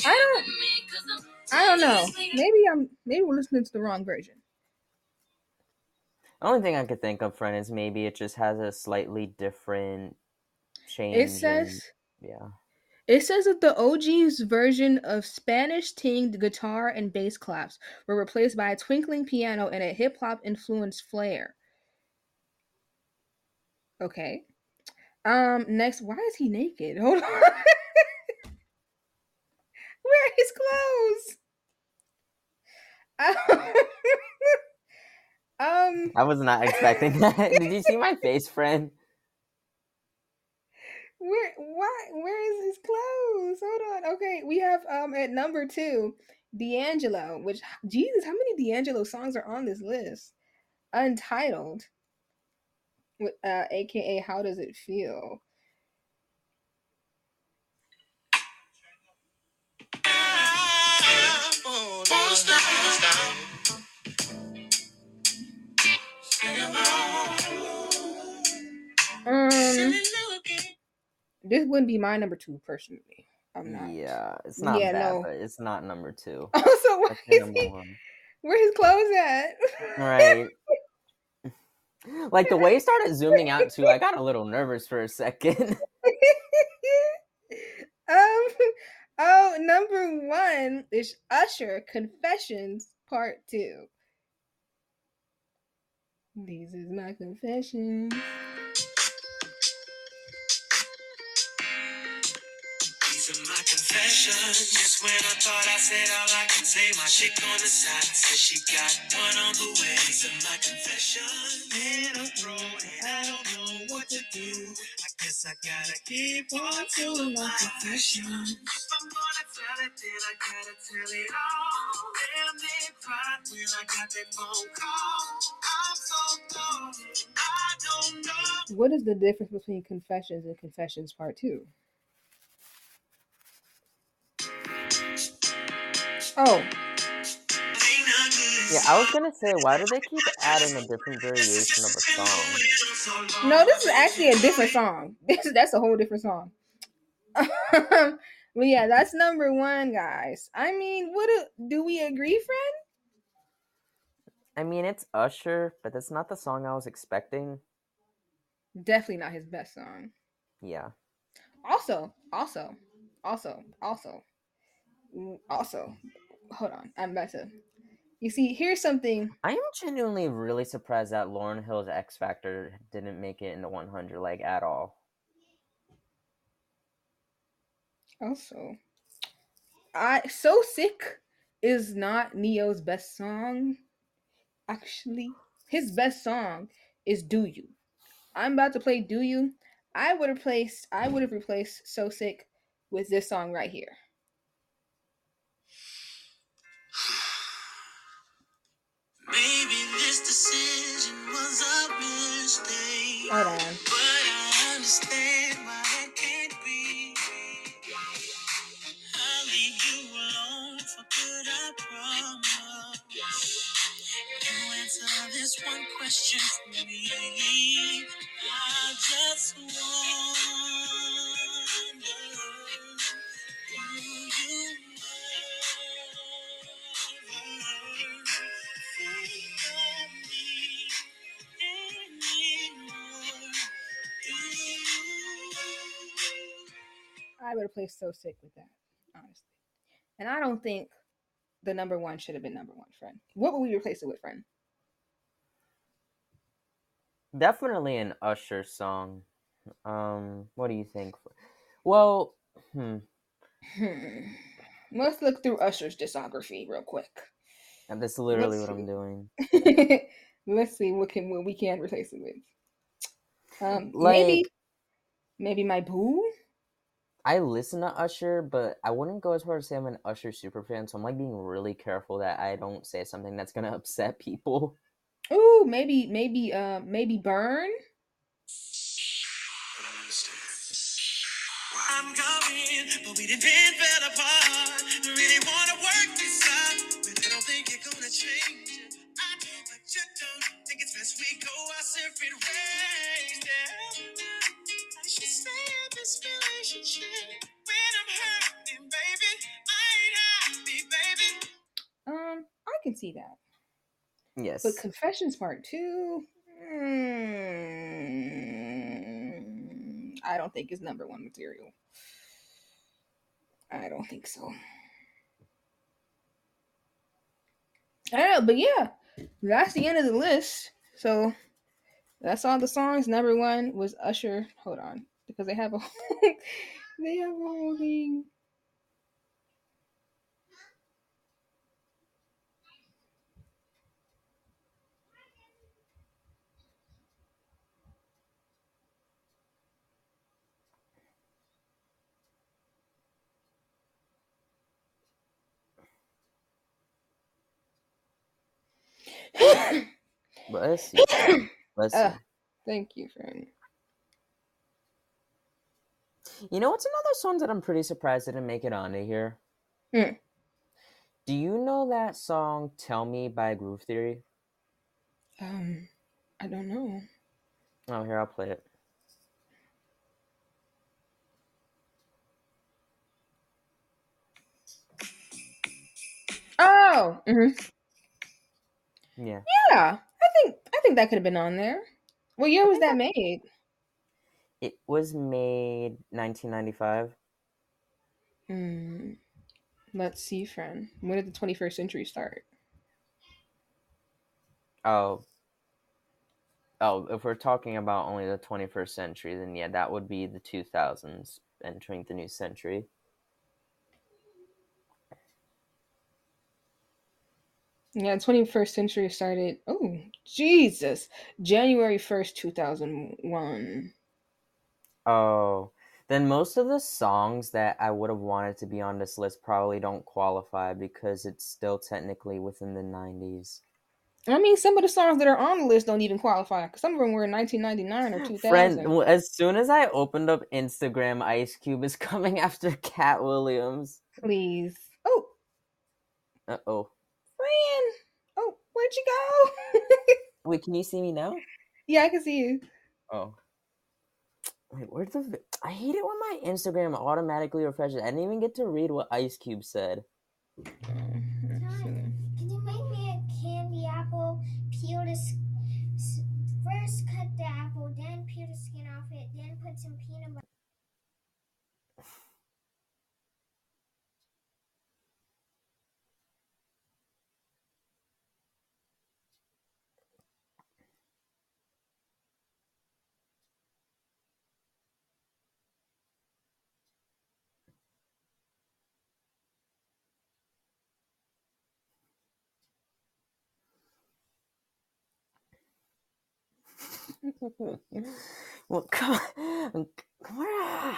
I don't. I don't know. Maybe I'm. Maybe we're listening to the wrong version. The only thing I could think of, friend, is maybe it just has a slightly different change. It in- says. yeah. It says that the OG's version of Spanish tinged guitar and bass claps were replaced by a twinkling piano and a hip hop influenced flair. Okay. Um. Next, why is he naked? Hold on. Where are his clothes? um. I was not expecting that. Did you see my face, friend? Where why where is his clothes? Hold on. Okay, we have um at number two, D'Angelo, which Jesus, how many D'Angelo songs are on this list? Untitled. With uh aka How Does It Feel? Um. This wouldn't be my number two personally. I'm not. Yeah, it's not Yeah, bad, no. but it's not number two. Also, That's is he, one. where his clothes at? Right. like the way he started zooming out too, I got a little nervous for a second. um oh number one is Usher Confessions Part Two. These is my confessions. Confession. Just when I thought I said all I say, my chick on the side says she got one on the way. My I don't know what to do. I guess I gotta keep on my. What is the difference between confessions and confessions part two? Oh, Yeah, I was gonna say, why do they keep adding a different variation of a song? no, this is actually a different song. This that's a whole different song. but yeah, that's number one, guys. I mean, what do, do we agree, friend? I mean, it's Usher, but that's not the song I was expecting. Definitely not his best song. Yeah. Also, also, also, also, Mm, also. Hold on, I'm about to. You see, here's something. I am genuinely really surprised that Lauryn Hill's Ex-Factor didn't make it into 100 like at all. Also, I so sick is not Ne-Yo's best song. Actually, his best song is "Do You." I'm about to play "Do You." I would have placed. I would have replaced "So Sick" with this song right here. Maybe this decision was a mistake. Hold on. But I understand why that can't be. I'll leave you alone for good, I promise. You answer this one question for me. I just wonder, I would have played "So Sick" with that, honestly. And I don't think the number one should have been number one, friend. What would we replace it with, friend? Definitely an Usher song. Um, what do you think? Well, hmm. Hmm. Let's look through Usher's discography real quick. And that's literally Let's what I'm doing. Let's see what can what we can replace it with. Um, Like- maybe, maybe my boo. I listen to Usher, but I wouldn't go as far as say I'm an Usher super fan. So I'm like being really careful that I don't say something that's gonna upset people. Ooh, maybe, maybe, uh, maybe burn. I'm coming, but we didn't been fell apart. Really wanna work this out, but I don't think you're gonna change it. I know, but you don't think it's best we go our separate ways. Yeah. I stay in this relationship when I'm hurting, baby. I ain't happy, baby. Um, I can see that. Yes. But Confessions Part Two, mm, I don't think is number one material. I don't think so. I don't know, but yeah, that's the end of the list. So that's all the songs. Number one was Usher. Hold on, because they have a they have a whole thing. But let's see. Let's Uh. Thank you, friend. You know what's another song that I'm pretty surprised didn't make it onto here? Hmm. Do you know that song "Tell Me" by Groove Theory? Um, I don't know. Oh, here I'll play it. Oh, hmm Yeah. yeah. I think I think that could have been on there. What year was that made? It was made 1995. Hmm. Let's see, friend. When did the 21st century start? Oh. Oh, if we're talking about only the 21st century, then yeah, that would be the 2000s entering the new century. Yeah, 21st century started. Oh, Jesus. January 1st, 2001. Oh, then most of the songs that I would have wanted to be on this list probably don't qualify because it's still technically within the 90s. I mean, some of the songs that are on the list don't even qualify because some of them were in 1999 or 2000. Friend, as soon as I opened up Instagram, Ice Cube is coming after Katt Williams. Please. Oh, Uh oh. friend. Oh, where'd you go? Wait, can you see me now? yeah, I can see you. Oh. Wait, where's the. I hate it when my Instagram automatically refreshes. I didn't even get to read what Ice Cube said. Mm. Can you make me a candy apple? Peel the s- s- first cut the apple, then peel the skin off it, then put some peanut butter. Well, come on. Come on.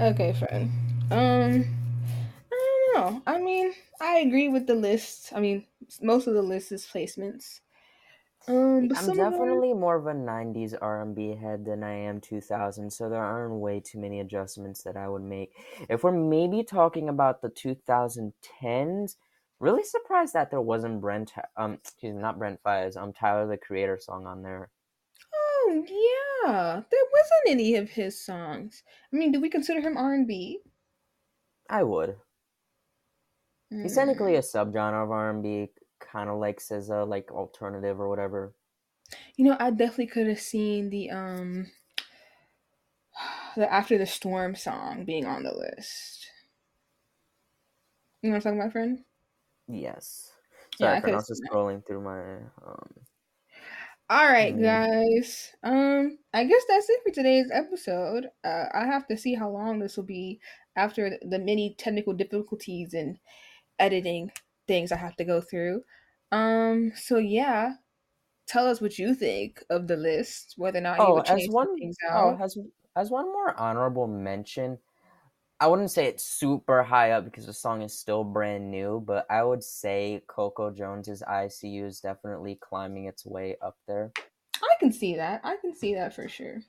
Okay, friend. Um, I don't know. I mean, I agree with the list. I mean, most of the list is placements. Um, but I'm some of them- definitely more of a '90s R&B head than I am 2000, so there aren't way too many adjustments that I would make. If we're maybe talking about the 2010s, really surprised that there wasn't Brent, um, excuse me, not Brent Faiyaz, um, Tyler the Creator song on there. Oh yeah, there wasn't any of his songs. I mean, do we consider him R and B? I would. He's technically a subgenre of R&B, kind of likes like a like alternative or whatever. You know, I definitely could have seen the um the After the Storm song being on the list. You know what I'm talking about, friend? Yes. Yeah, Sorry, I friend, I could've was just scrolling through my um. All right, Mm. guys. Um, I guess that's it for today's episode. Uh, I have to see how long this will be after the many technical difficulties in editing things I have to go through. Um, so yeah, tell us what you think of the list, whether or not you Oh, would change one things oh, out. as as one more honorable mention, I wouldn't say it's super high up because the song is still brand new, but I would say Coco Jones's ICU is definitely climbing its way up there. I can see that. I can see that for sure.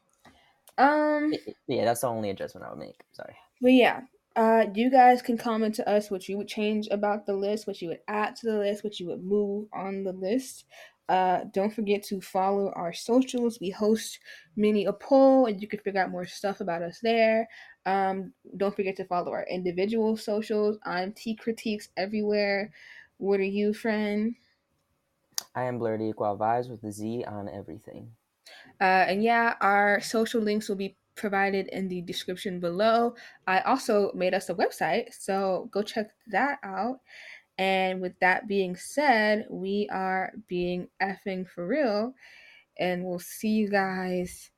Um, Yeah, that's the only adjustment I would make. Sorry. But yeah, uh, you guys can comment to us what you would change about the list, what you would add to the list, what you would move on the list. Uh, don't forget to follow our socials. We host many a poll, and you can figure out more stuff about us there. Um, don't forget to follow our individual socials. I'm T Critiques everywhere. What are you, friend? I am Blerdiqua Vibes with the Z on everything. Uh, and yeah, our social links will be provided in the description below. I also made us a website, so go check that out. And with that being said, we are being effing for real, and we'll see you guys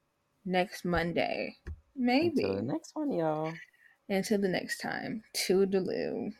next Monday. Maybe. Until the next one, y'all. Until the next time. to the Toodaloo.